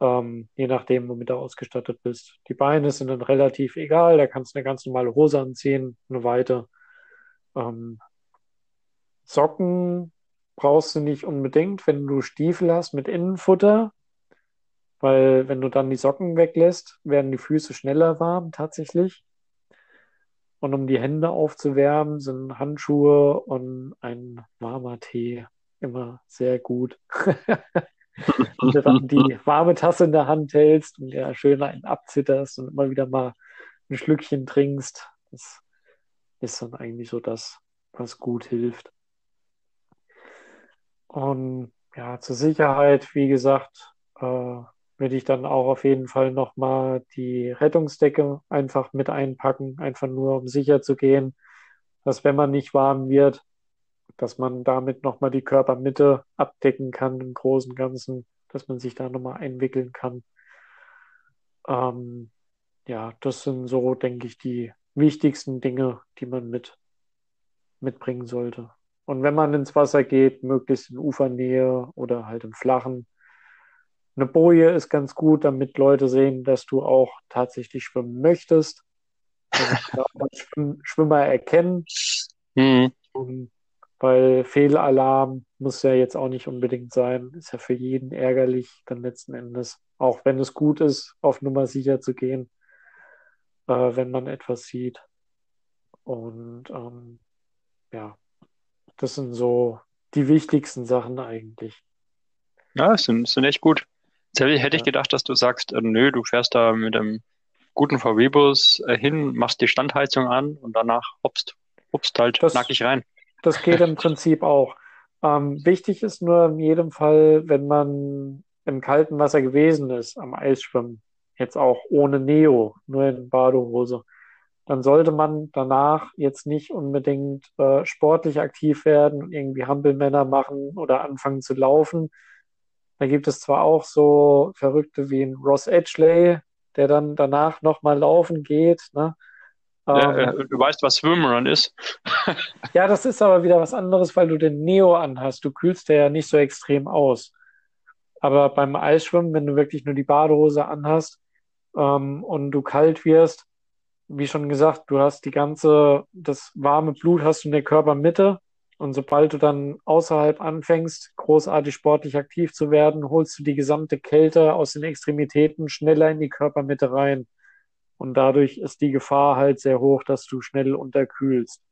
ähm, je nachdem, womit du ausgestattet bist. Die Beine sind dann relativ egal, da kannst du eine ganz normale Hose anziehen, eine weite. Ähm, Socken brauchst du nicht unbedingt, wenn du Stiefel hast mit Innenfutter, weil wenn du dann die Socken weglässt, werden die Füße schneller warm tatsächlich. Und um die Hände aufzuwärmen, sind Handschuhe und ein warmer Tee immer sehr gut. Wenn du die warme Tasse in der Hand hältst und ja schön einen abzitterst und immer wieder mal ein Schlückchen trinkst, das ist dann eigentlich so das, was gut hilft. Und ja, zur Sicherheit, wie gesagt, äh, würde ich dann auch auf jeden Fall nochmal die Rettungsdecke einfach mit einpacken, einfach nur um sicher zu gehen, dass wenn man nicht warm wird, dass man damit nochmal die Körpermitte abdecken kann im Großen und Ganzen, dass man sich da nochmal einwickeln kann. Ähm, ja, das sind so, denke ich, die wichtigsten Dinge, die man mit mitbringen sollte. Und wenn man ins Wasser geht, möglichst in Ufernähe oder halt im Flachen. Eine Boje ist ganz gut, damit Leute sehen, dass du auch tatsächlich schwimmen möchtest. Also Schwimmer erkennen. Mhm. Weil Fehlalarm muss ja jetzt auch nicht unbedingt sein. Ist ja für jeden ärgerlich, dann letzten Endes. Auch wenn es gut ist, auf Nummer sicher zu gehen, äh, wenn man etwas sieht. Und ähm, ja, das sind so die wichtigsten Sachen eigentlich.
Ja, sind, sind echt gut. Jetzt hätte ich gedacht, dass du sagst, äh, nö, du fährst da mit einem guten VW-Bus äh, hin, machst die Standheizung an und danach hopst, hopst halt das, nackig rein.
Das geht im Prinzip auch. Ähm, wichtig ist nur in jedem Fall, wenn man im kalten Wasser gewesen ist, am Eisschwimmen, jetzt auch ohne Neo, nur in Badehose, dann sollte man danach jetzt nicht unbedingt äh, sportlich aktiv werden und irgendwie Hampelmänner machen oder anfangen zu laufen. Da gibt es zwar auch so Verrückte wie ein Ross Edgley, der dann danach nochmal laufen geht. Ne?
Ja, ähm, äh, du weißt, was Swimrun ist.
ja, das ist aber wieder was anderes, weil du den Neo anhast. Du kühlst ja nicht so extrem aus. Aber beim Eisschwimmen, wenn du wirklich nur die Badehose anhast ähm, und du kalt wirst, wie schon gesagt, du hast die ganze, das warme Blut hast du in der Körpermitte. Und sobald du dann außerhalb anfängst, großartig sportlich aktiv zu werden, holst du die gesamte Kälte aus den Extremitäten schneller in die Körpermitte rein. Und dadurch ist die Gefahr halt sehr hoch, dass du schnell unterkühlst.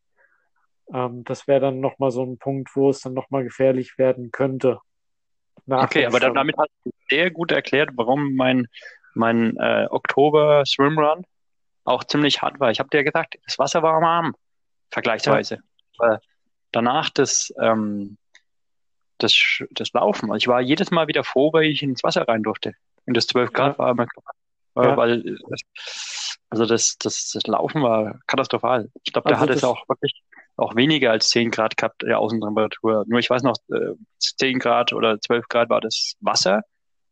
Ähm, das wäre dann nochmal so ein Punkt, wo es dann nochmal gefährlich werden könnte.
Okay, aber dann, damit hast du sehr gut erklärt, warum mein, mein äh, Oktober Swimrun auch ziemlich hart war. Ich habe dir gesagt, das Wasser war warm, vergleichsweise. Ja. Danach das, ähm, das, das Laufen. Also ich war jedes Mal wieder froh, weil ich ins Wasser rein durfte. Und das 12 Grad ja. war immer, ja. weil also das, das, das Laufen war katastrophal. Ich glaube, da also hat es auch wirklich auch weniger als 10 Grad gehabt, der Außentemperatur. Nur ich weiß noch, 10 äh, Grad oder 12 Grad war das Wasser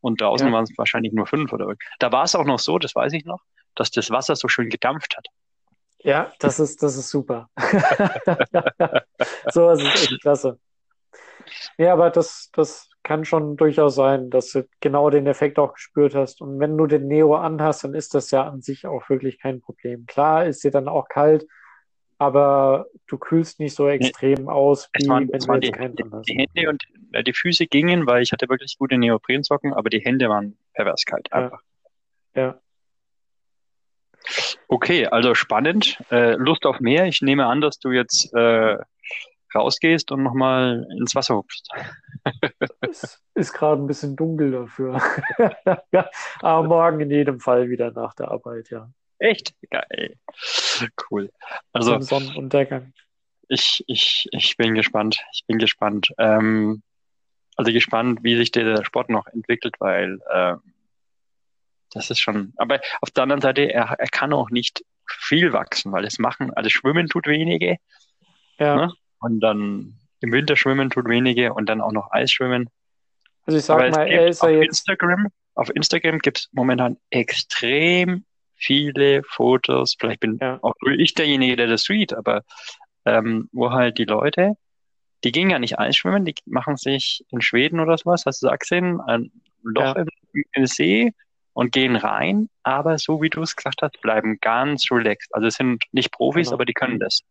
und draußen ja. waren es wahrscheinlich nur 5 oder Da war es auch noch so, das weiß ich noch, dass das Wasser so schön gedampft hat.
Ja, das ist, das ist super. so ist es echt klasse. Ja, aber das, das kann schon durchaus sein, dass du genau den Effekt auch gespürt hast. Und wenn du den Neo anhast, dann ist das ja an sich auch wirklich kein Problem. Klar ist dir dann auch kalt, aber du kühlst nicht so extrem aus, wie
waren, wenn du jetzt die, keinen die, die Hände und äh, die Füße gingen, weil ich hatte wirklich gute Neoprensocken, aber die Hände waren pervers kalt einfach.
Ja. ja.
Okay, also spannend. Äh, Lust auf mehr. Ich nehme an, dass du jetzt äh, rausgehst und nochmal ins Wasser hupfst.
es ist gerade ein bisschen dunkel dafür. Aber morgen in jedem Fall wieder nach der Arbeit, ja.
Echt? Geil. Cool. Also
Sonnenuntergang.
Ich, ich, ich bin gespannt. Ich bin gespannt. Ähm, also gespannt, wie sich der Sport noch entwickelt, weil äh, das ist schon, aber auf der anderen Seite, er, er kann auch nicht viel wachsen, weil es machen, also Schwimmen tut wenige. Ja. Ne? Und dann im Winter schwimmen tut wenige und dann auch noch Eisschwimmen.
Also ich sag mal, er ist ja
jetzt. Instagram, auf Instagram gibt es momentan extrem viele Fotos. Vielleicht bin ja. auch ich derjenige, der das sieht, aber ähm, wo halt die Leute, die gehen ja nicht Eisschwimmen, die machen sich in Schweden oder sowas, hast du gesagt, ein Loch ja. im, im See und gehen rein, aber so wie du es gesagt hast, bleiben ganz relaxed. Also es sind nicht Profis, genau. aber die können das.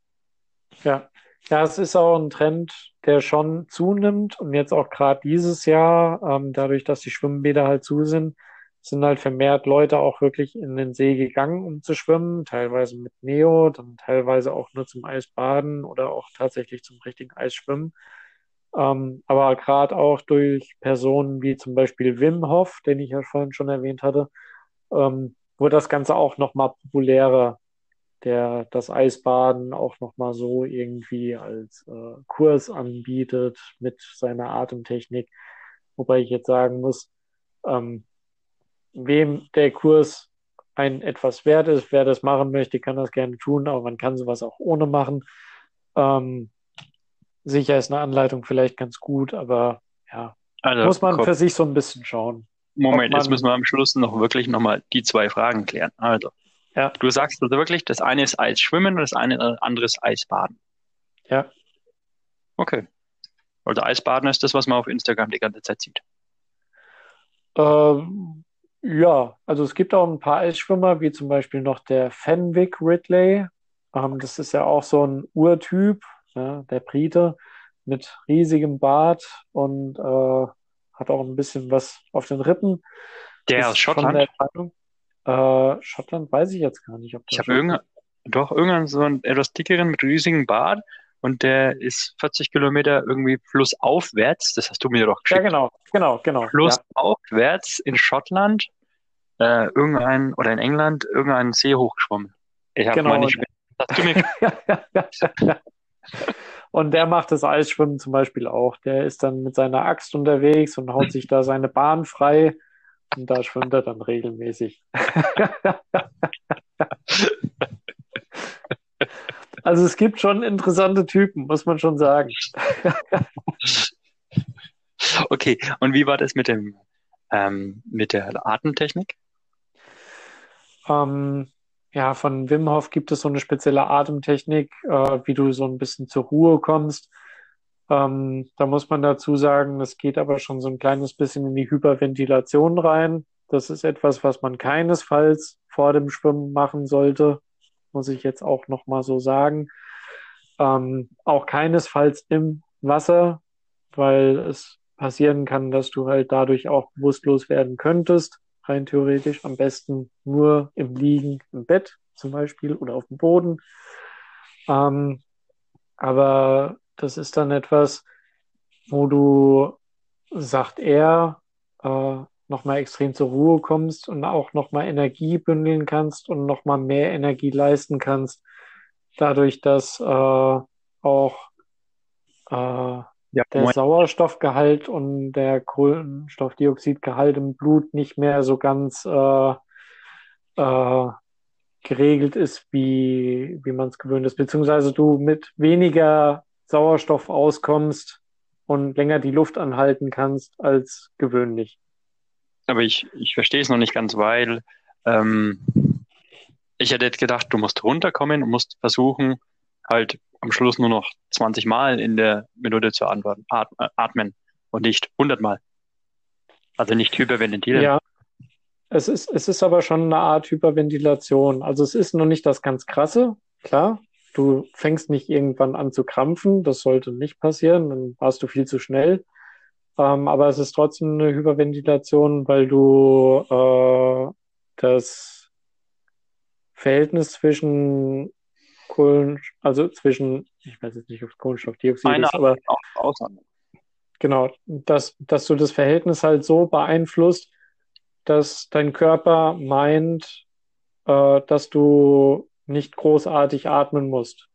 Ja. Ja, es ist auch ein Trend, der schon zunimmt und jetzt auch gerade dieses Jahr, ähm, dadurch, dass die Schwimmbäder halt zu sind, sind halt vermehrt Leute auch wirklich in den See gegangen, um zu schwimmen, teilweise mit Neo, dann teilweise auch nur zum Eisbaden oder auch tatsächlich zum richtigen Eisschwimmen. Ähm, aber gerade auch durch Personen wie zum Beispiel Wim Hof, den ich ja vorhin schon erwähnt hatte, ähm, wurde das Ganze auch nochmal populärer, der das Eisbaden auch nochmal so irgendwie als äh, Kurs anbietet mit seiner Atemtechnik. Wobei ich jetzt sagen muss, ähm, wem der Kurs ein etwas wert ist, wer das machen möchte, kann das gerne tun, aber man kann sowas auch ohne machen. Ähm, sicher ist eine Anleitung vielleicht ganz gut, aber ja, also, muss man komm. für sich so ein bisschen schauen.
Moment, jetzt müssen wir am Schluss noch wirklich nochmal die zwei Fragen klären. Also, ja. du sagst also wirklich, das eine ist Eisschwimmen und das eine andere ist Eisbaden.
Ja.
Okay. Also Eisbaden ist das, was man auf Instagram die ganze Zeit sieht.
Ähm, ja, also es gibt auch ein paar Eisschwimmer, wie zum Beispiel noch der Fenwick Ridley. Ähm, das ist ja auch so ein Urtyp, ja, der Brite mit riesigem Bart und äh, hat auch ein bisschen was auf den Rippen.
Der aus Schottland?
Der äh, Schottland weiß ich jetzt gar nicht.
Ob ich habe irgendeinen, doch irgendeinen so einen etwas dickeren mit riesigem Bart und der ist 40 Kilometer irgendwie flussaufwärts. Das hast du mir doch geschickt.
Ja, genau, genau, genau.
Flussaufwärts ja. in Schottland, äh, irgendein, oder in England, irgendeinen See hochgeschwommen. Ich habe genau. mal nicht. Hast du mir
Und der macht das Eisschwimmen zum Beispiel auch. Der ist dann mit seiner Axt unterwegs und haut sich da seine Bahn frei. Und da schwimmt er dann regelmäßig. also es gibt schon interessante Typen, muss man schon sagen.
okay, und wie war das mit dem ähm, mit der Atemtechnik?
Ähm, ja, von Wim Hof gibt es so eine spezielle Atemtechnik, äh, wie du so ein bisschen zur Ruhe kommst. Ähm, da muss man dazu sagen, das geht aber schon so ein kleines bisschen in die Hyperventilation rein. Das ist etwas, was man keinesfalls vor dem Schwimmen machen sollte, muss ich jetzt auch nochmal so sagen. Ähm, auch keinesfalls im Wasser, weil es passieren kann, dass du halt dadurch auch bewusstlos werden könntest rein theoretisch am besten nur im Liegen im Bett zum Beispiel oder auf dem Boden. Ähm, aber das ist dann etwas, wo du, sagt er, äh, nochmal extrem zur Ruhe kommst und auch nochmal Energie bündeln kannst und nochmal mehr Energie leisten kannst, dadurch, dass äh, auch äh, ja, der moin. Sauerstoffgehalt und der Kohlenstoffdioxidgehalt im Blut nicht mehr so ganz äh, äh, geregelt ist, wie, wie man es gewöhnt ist, beziehungsweise du mit weniger Sauerstoff auskommst und länger die Luft anhalten kannst als gewöhnlich.
Aber ich, ich verstehe es noch nicht ganz, weil ähm, ich hätte jetzt gedacht, du musst runterkommen und musst versuchen, halt am Schluss nur noch 20 Mal in der Minute zu antworten, äh, atmen und nicht 100 Mal. Also nicht hyperventilieren.
Ja, es ist, es ist aber schon eine Art Hyperventilation. Also es ist noch nicht das ganz krasse, klar. Du fängst nicht irgendwann an zu krampfen, das sollte nicht passieren, dann warst du viel zu schnell. Ähm, aber es ist trotzdem eine Hyperventilation, weil du äh, das Verhältnis zwischen Kohlen, also zwischen, ich weiß jetzt nicht, ob es Kohlenstoffdioxid Meine ist, aber auch genau, dass, dass du das Verhältnis halt so beeinflusst, dass dein Körper meint, äh, dass du nicht großartig atmen musst,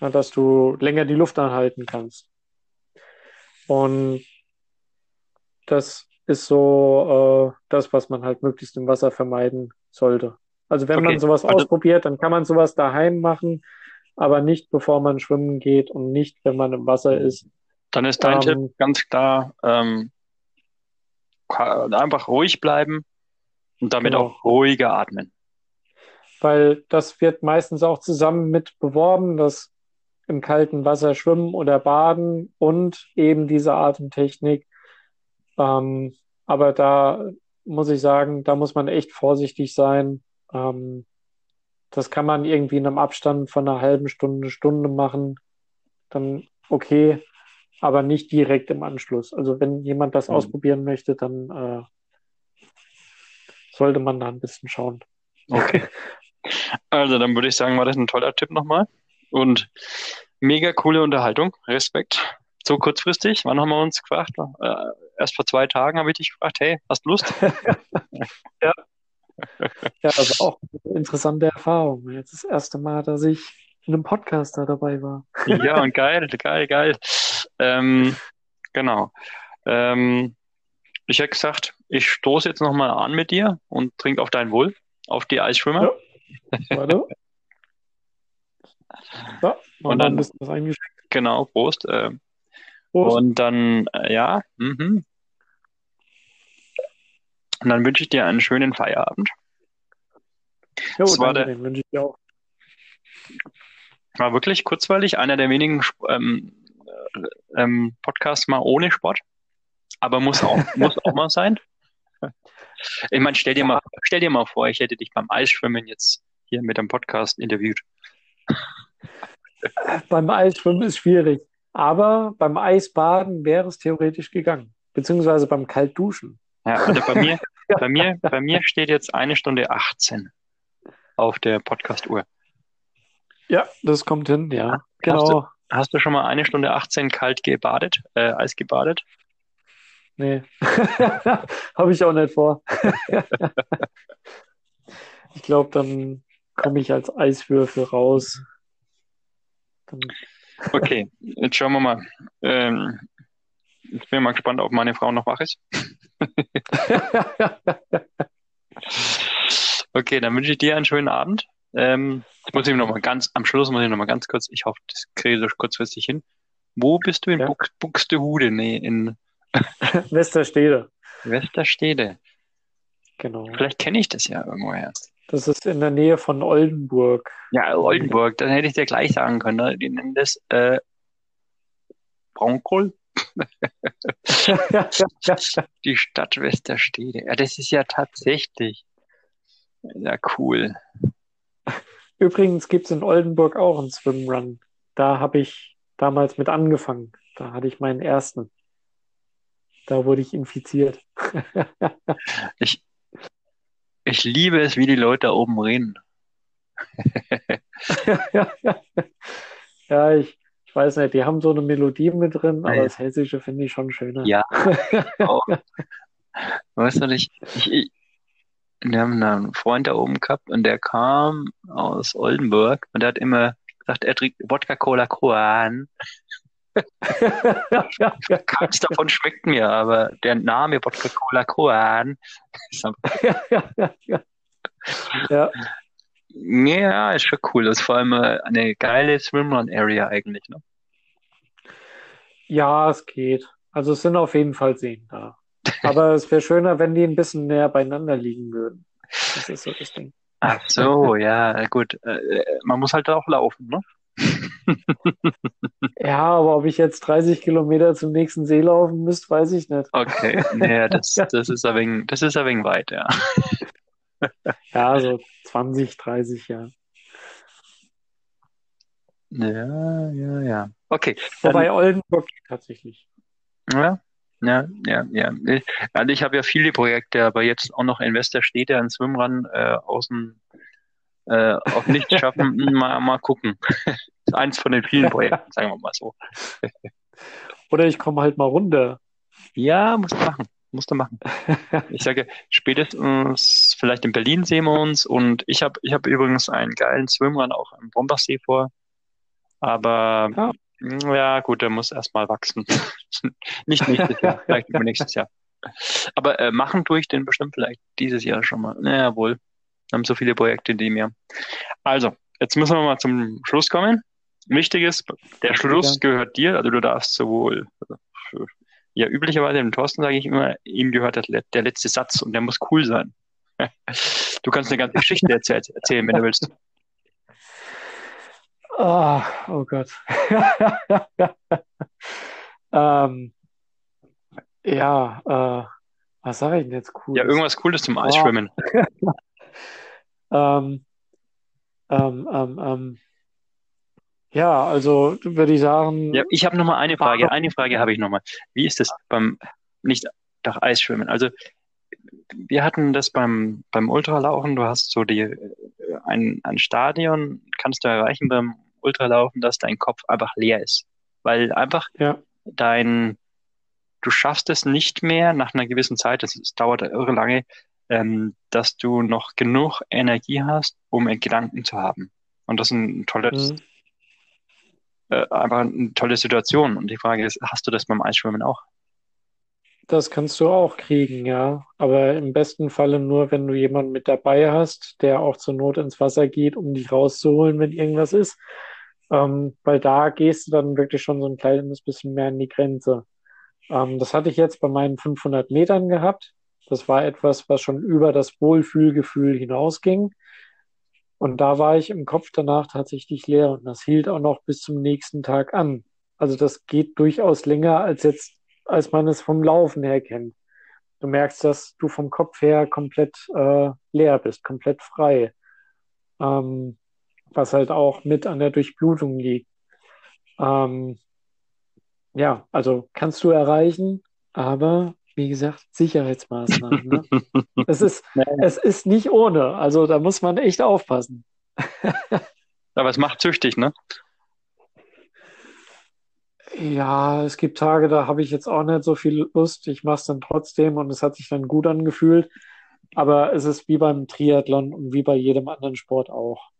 ja, dass du länger die Luft anhalten kannst. Und das ist so äh, das, was man halt möglichst im Wasser vermeiden sollte. Also wenn okay. man sowas also, ausprobiert, dann kann man sowas daheim machen, aber nicht bevor man schwimmen geht und nicht, wenn man im Wasser ist.
Dann ist dein ähm, Tipp ganz klar, ähm, einfach ruhig bleiben und damit genau. auch ruhiger atmen.
Weil das wird meistens auch zusammen mit beworben, dass im kalten Wasser schwimmen oder baden und eben diese Atemtechnik. Ähm, aber da muss ich sagen, da muss man echt vorsichtig sein, ähm, das kann man irgendwie in einem Abstand von einer halben Stunde, Stunde machen. Dann okay, aber nicht direkt im Anschluss. Also wenn jemand das mhm. ausprobieren möchte, dann äh, sollte man da ein bisschen schauen.
Okay. Also, dann würde ich sagen, war das ein toller Tipp nochmal. Und mega coole Unterhaltung. Respekt. So kurzfristig. Wann haben wir uns gefragt? Äh, erst vor zwei Tagen habe ich dich gefragt, hey, hast du Lust?
Ja, das war auch eine interessante Erfahrung. Jetzt das erste Mal, dass ich in einem Podcast da dabei war.
Ja, und geil, geil, geil. Ähm, genau. Ähm, ich hätte gesagt, ich stoße jetzt nochmal an mit dir und trinke auf dein Wohl, auf die Eisschwimmer.
Warte. So,
Und dann-
dann ein bisschen was eingeschickt.
Genau, Prost. Ähm,
Prost.
Und dann, äh, ja, mhm. Und dann wünsche ich dir einen schönen Feierabend.
Jo,
das war der-
den wünsche ich dir auch.
War wirklich kurzweilig, einer der wenigen ähm, äh, ähm, Podcasts mal ohne Sport. Aber muss auch, muss auch mal sein. Ich meine, stell dir mal, stell dir mal vor, ich hätte dich beim Eisschwimmen jetzt hier mit einem Podcast interviewt.
Beim Eisschwimmen ist schwierig, aber beim Eisbaden wäre es theoretisch gegangen. Beziehungsweise beim Kaltduschen.
Ja, also bei mir, bei mir, bei mir steht jetzt eine Stunde 18 auf der Podcast-Uhr.
Ja, das kommt hin, ja.
Hast
Genau.
Hast du schon mal eine Stunde 18 kalt gebadet, äh, Eis gebadet?
Nee. Habe ich auch nicht vor. ich glaube, dann komme ich als Eiswürfel raus. Dann,
Okay, jetzt schauen wir mal. Ähm, ich bin mal gespannt, ob meine Frau noch wach ist. Okay, dann wünsche ich dir einen schönen Abend. Ähm, jetzt muss ich noch mal ganz, am Schluss muss ich noch mal ganz kurz, ich hoffe, das kriege ich kurzfristig hin. Wo bist du in
Ja.
Bux, Buxtehude? Nee, in
Westerstede,
Westerstede.
genau.
Vielleicht kenne ich das ja irgendwoher.
Das ist in der Nähe von Oldenburg.
Ja, Oldenburg, dann hätte ich dir gleich sagen können. Ne? Die nennen das äh, Braunkohl, die Stadt Westerstede. Ja, das ist ja tatsächlich. Ja, cool.
Übrigens gibt es in Oldenburg auch einen Swimrun. Da habe ich damals mit angefangen. Da hatte ich meinen ersten. Da wurde ich infiziert.
Ich, ich liebe es, wie die Leute da oben reden.
ja, ich, ich weiß nicht, die haben so eine Melodie mit drin, aber
Ja.
das Hessische finde ich schon schöner.
Ja. Auch. Weißt du nicht, ich, ich, wir haben einen Freund da oben gehabt und der kam aus Oldenburg und der hat immer gesagt, er trinkt Wodka Cola Koan. Keins davon schmeckt mir, aber der Name Wodka Cola Koan ist einfach,
ja,
ja, ist schon cool. Das ist vor allem äh, eine geile Swimrun-Area eigentlich. Ne?
ja, es geht. Also es sind auf jeden Fall Seen da. Aber es wäre schöner, wenn die ein bisschen näher beieinander liegen würden. Das ist so das Ding.
Ach so, ja, gut. Äh, man muss halt auch laufen, ne?
Ja, aber ob ich jetzt 30 Kilometer zum nächsten See laufen müsste, weiß ich nicht.
Okay, naja, das, das ist ein wenig, das ist ein wenig weit, ja.
Ja, so 20, 30, ja.
Ja, ja, ja. Okay,
Wobei Oldenburg geht tatsächlich.
ja, ja, ja, ja. Ich- Also ich habe ja viele Projekte, aber jetzt auch noch in Westerstede einen Swimrun äh, außen äh, auf nichts schaffen, mal, mal gucken. Das ist eins von den vielen Projekten, sagen wir mal so.
Oder ich komme halt mal runter.
Ja, musst du machen. Musst du machen. Ich sage, spätestens vielleicht in Berlin sehen wir uns und ich habe ich hab übrigens einen geilen Swimrun auch am Bombersee vor. Aber
Ja.
ja, gut, der muss erstmal wachsen. Nicht nächstes Jahr, vielleicht übernächstes Jahr. Aber äh, machen tue ich den bestimmt vielleicht dieses Jahr schon mal. Naja, wohl. Wir haben so viele Projekte, die mir. Also, jetzt müssen wir mal zum Schluss kommen. Wichtig ist, der Schluss gehört dir, also du darfst sowohl, ja, üblicherweise dem Thorsten sage ich immer, ihm gehört der, der letzte Satz und der muss cool sein. Du kannst eine ganze Geschichte erzähl erzählen, wenn du willst.
Ah, oh Gott. ähm, ja, äh, was sage ich denn jetzt cool?
Ja, irgendwas Cooles zum Eisschwimmen.
Ähm, ähm, ähm, ähm, ja, also würde ich sagen,
Ja, ich habe noch mal eine Frage. Eine Frage habe ich noch mal. Wie ist das beim nicht doch Eisschwimmen? Also wir hatten das beim, beim Ultralaufen, du hast so die, äh, ein, ein Stadion, kannst du erreichen beim Ultralaufen, dass dein Kopf einfach leer ist. Weil einfach
Ja.
dein, du schaffst es nicht mehr nach einer gewissen Zeit, das, es dauert irre lange, ähm, dass du noch genug Energie hast, um Gedanken zu haben. Und das ist ein tolles,
Mhm.
äh, einfach eine tolle Situation. Und die Frage ist, hast du das beim Eisschwimmen auch?
Das kannst du auch kriegen, ja. Aber im besten Falle nur, wenn du jemanden mit dabei hast, der auch zur Not ins Wasser geht, um dich rauszuholen, wenn irgendwas ist. Ähm, weil da gehst du dann wirklich schon so ein kleines bisschen mehr an die Grenze. Ähm, das hatte ich jetzt bei meinen 500 Metern gehabt. Das war etwas, was schon über das Wohlfühlgefühl hinausging. Und da war ich im Kopf danach tatsächlich leer und das hielt auch noch bis zum nächsten Tag an. Also das geht durchaus länger als jetzt, als man es vom Laufen her kennt. Du merkst, dass du vom Kopf her komplett äh, leer bist, komplett frei. Ähm, was halt auch mit an der Durchblutung liegt. Ähm, ja, also kannst du erreichen, aber wie gesagt, Sicherheitsmaßnahmen. Ne? Es ist, es ist nicht ohne. Also da muss man echt aufpassen.
Aber es macht süchtig, ne?
Ja, es gibt Tage, da habe ich jetzt auch nicht so viel Lust. Ich mache es dann trotzdem und es hat sich dann gut angefühlt. Aber es ist wie beim Triathlon und wie bei jedem anderen Sport auch.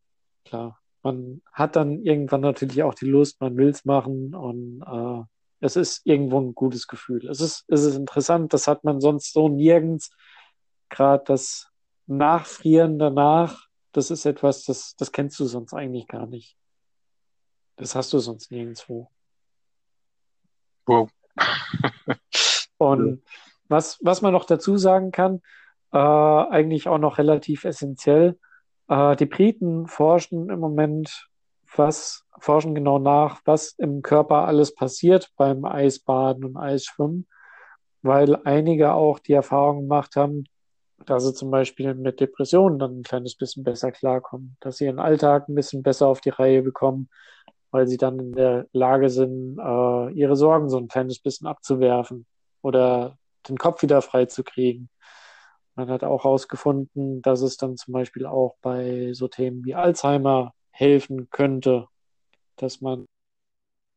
Klar, man hat dann irgendwann natürlich auch die Lust, man will es machen und äh, es ist irgendwo ein gutes Gefühl. Es ist, es ist interessant, das hat man sonst so nirgends. Gerade das Nachfrieren danach, das ist etwas, das, das kennst du sonst eigentlich gar nicht. Das hast du sonst nirgendwo.
Wow.
Und was, was man noch dazu sagen kann, äh, eigentlich auch noch relativ essentiell, äh, die Briten forschen im Moment, was, forschen genau nach, was im Körper alles passiert beim Eisbaden und Eisschwimmen, weil einige auch die Erfahrung gemacht haben, dass sie zum Beispiel mit Depressionen dann ein kleines bisschen besser klarkommen, dass sie ihren Alltag ein bisschen besser auf die Reihe bekommen, weil sie dann in der Lage sind, äh, ihre Sorgen so ein kleines bisschen abzuwerfen oder den Kopf wieder frei zu kriegen. Man hat auch herausgefunden, dass es dann zum Beispiel auch bei so Themen wie Alzheimer helfen könnte, dass man ein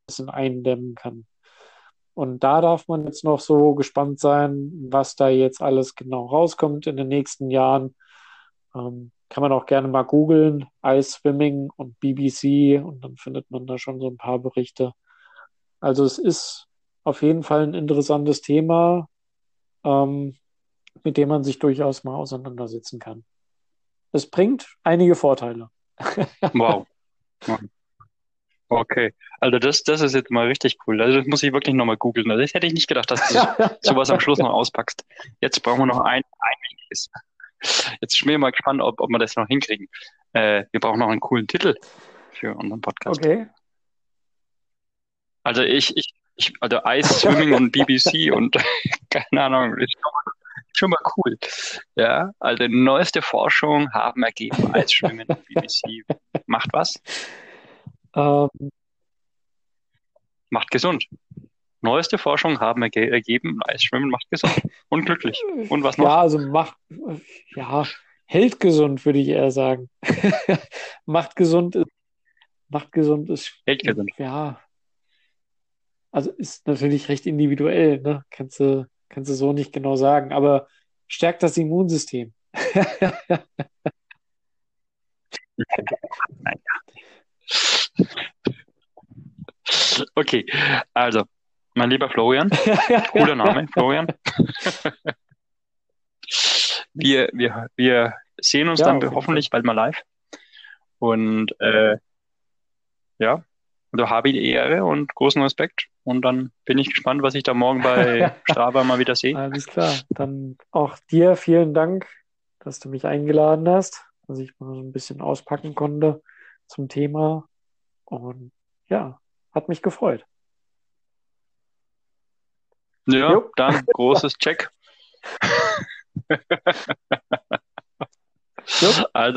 bisschen eindämmen kann. Und da darf man jetzt noch so gespannt sein, was da jetzt alles genau rauskommt in den nächsten Jahren. Ähm, kann man auch gerne mal googeln, Ice Swimming und BBC und dann findet man da schon so ein paar Berichte. Also es ist auf jeden Fall ein interessantes Thema, ähm, mit dem man sich durchaus mal auseinandersetzen kann. Es bringt einige Vorteile.
Wow. Okay, also das, das ist jetzt mal richtig cool. Also das muss ich wirklich nochmal googeln. Also das hätte ich nicht gedacht, dass du sowas am Schluss noch auspackst. Jetzt brauchen wir noch ein, ein wichtiges. Jetzt bin ich mal gespannt, ob, ob wir das noch hinkriegen. Äh, wir brauchen noch einen coolen Titel für unseren Podcast.
Okay.
Also ich, ich, ich also Ice Swimming und BBC und keine Ahnung, ist schon mal, schon mal cool. Ja, also neueste Forschung haben ergeben, Eisschwimmen und BBC macht was?
Ähm,
Macht gesund. Neueste Forschung haben erge ergeben, Eisschwimmen macht gesund und glücklich. Und was noch?
ja, also macht, ja, hält gesund, würde ich eher sagen. macht gesund ist, macht gesund ist,
Hält gesund.
ja, also ist natürlich recht individuell, ne? Kannst du, kannst du so nicht genau sagen, aber stärkt das Immunsystem.
Okay, also, mein lieber Florian, cooler Name, Florian. Wir, wir, wir sehen uns
Ja,
dann hoffentlich bald mal live. Und äh, ja, also habe die Ehre und großen Respekt. Und dann bin ich gespannt, was ich da morgen bei Strava mal wieder sehe.
Alles klar. Dann auch dir vielen Dank, dass du mich eingeladen hast, dass ich mal so ein bisschen auspacken konnte zum Thema. Und ja, hat mich gefreut.
Ja,
Jo.
dann großes Check. Also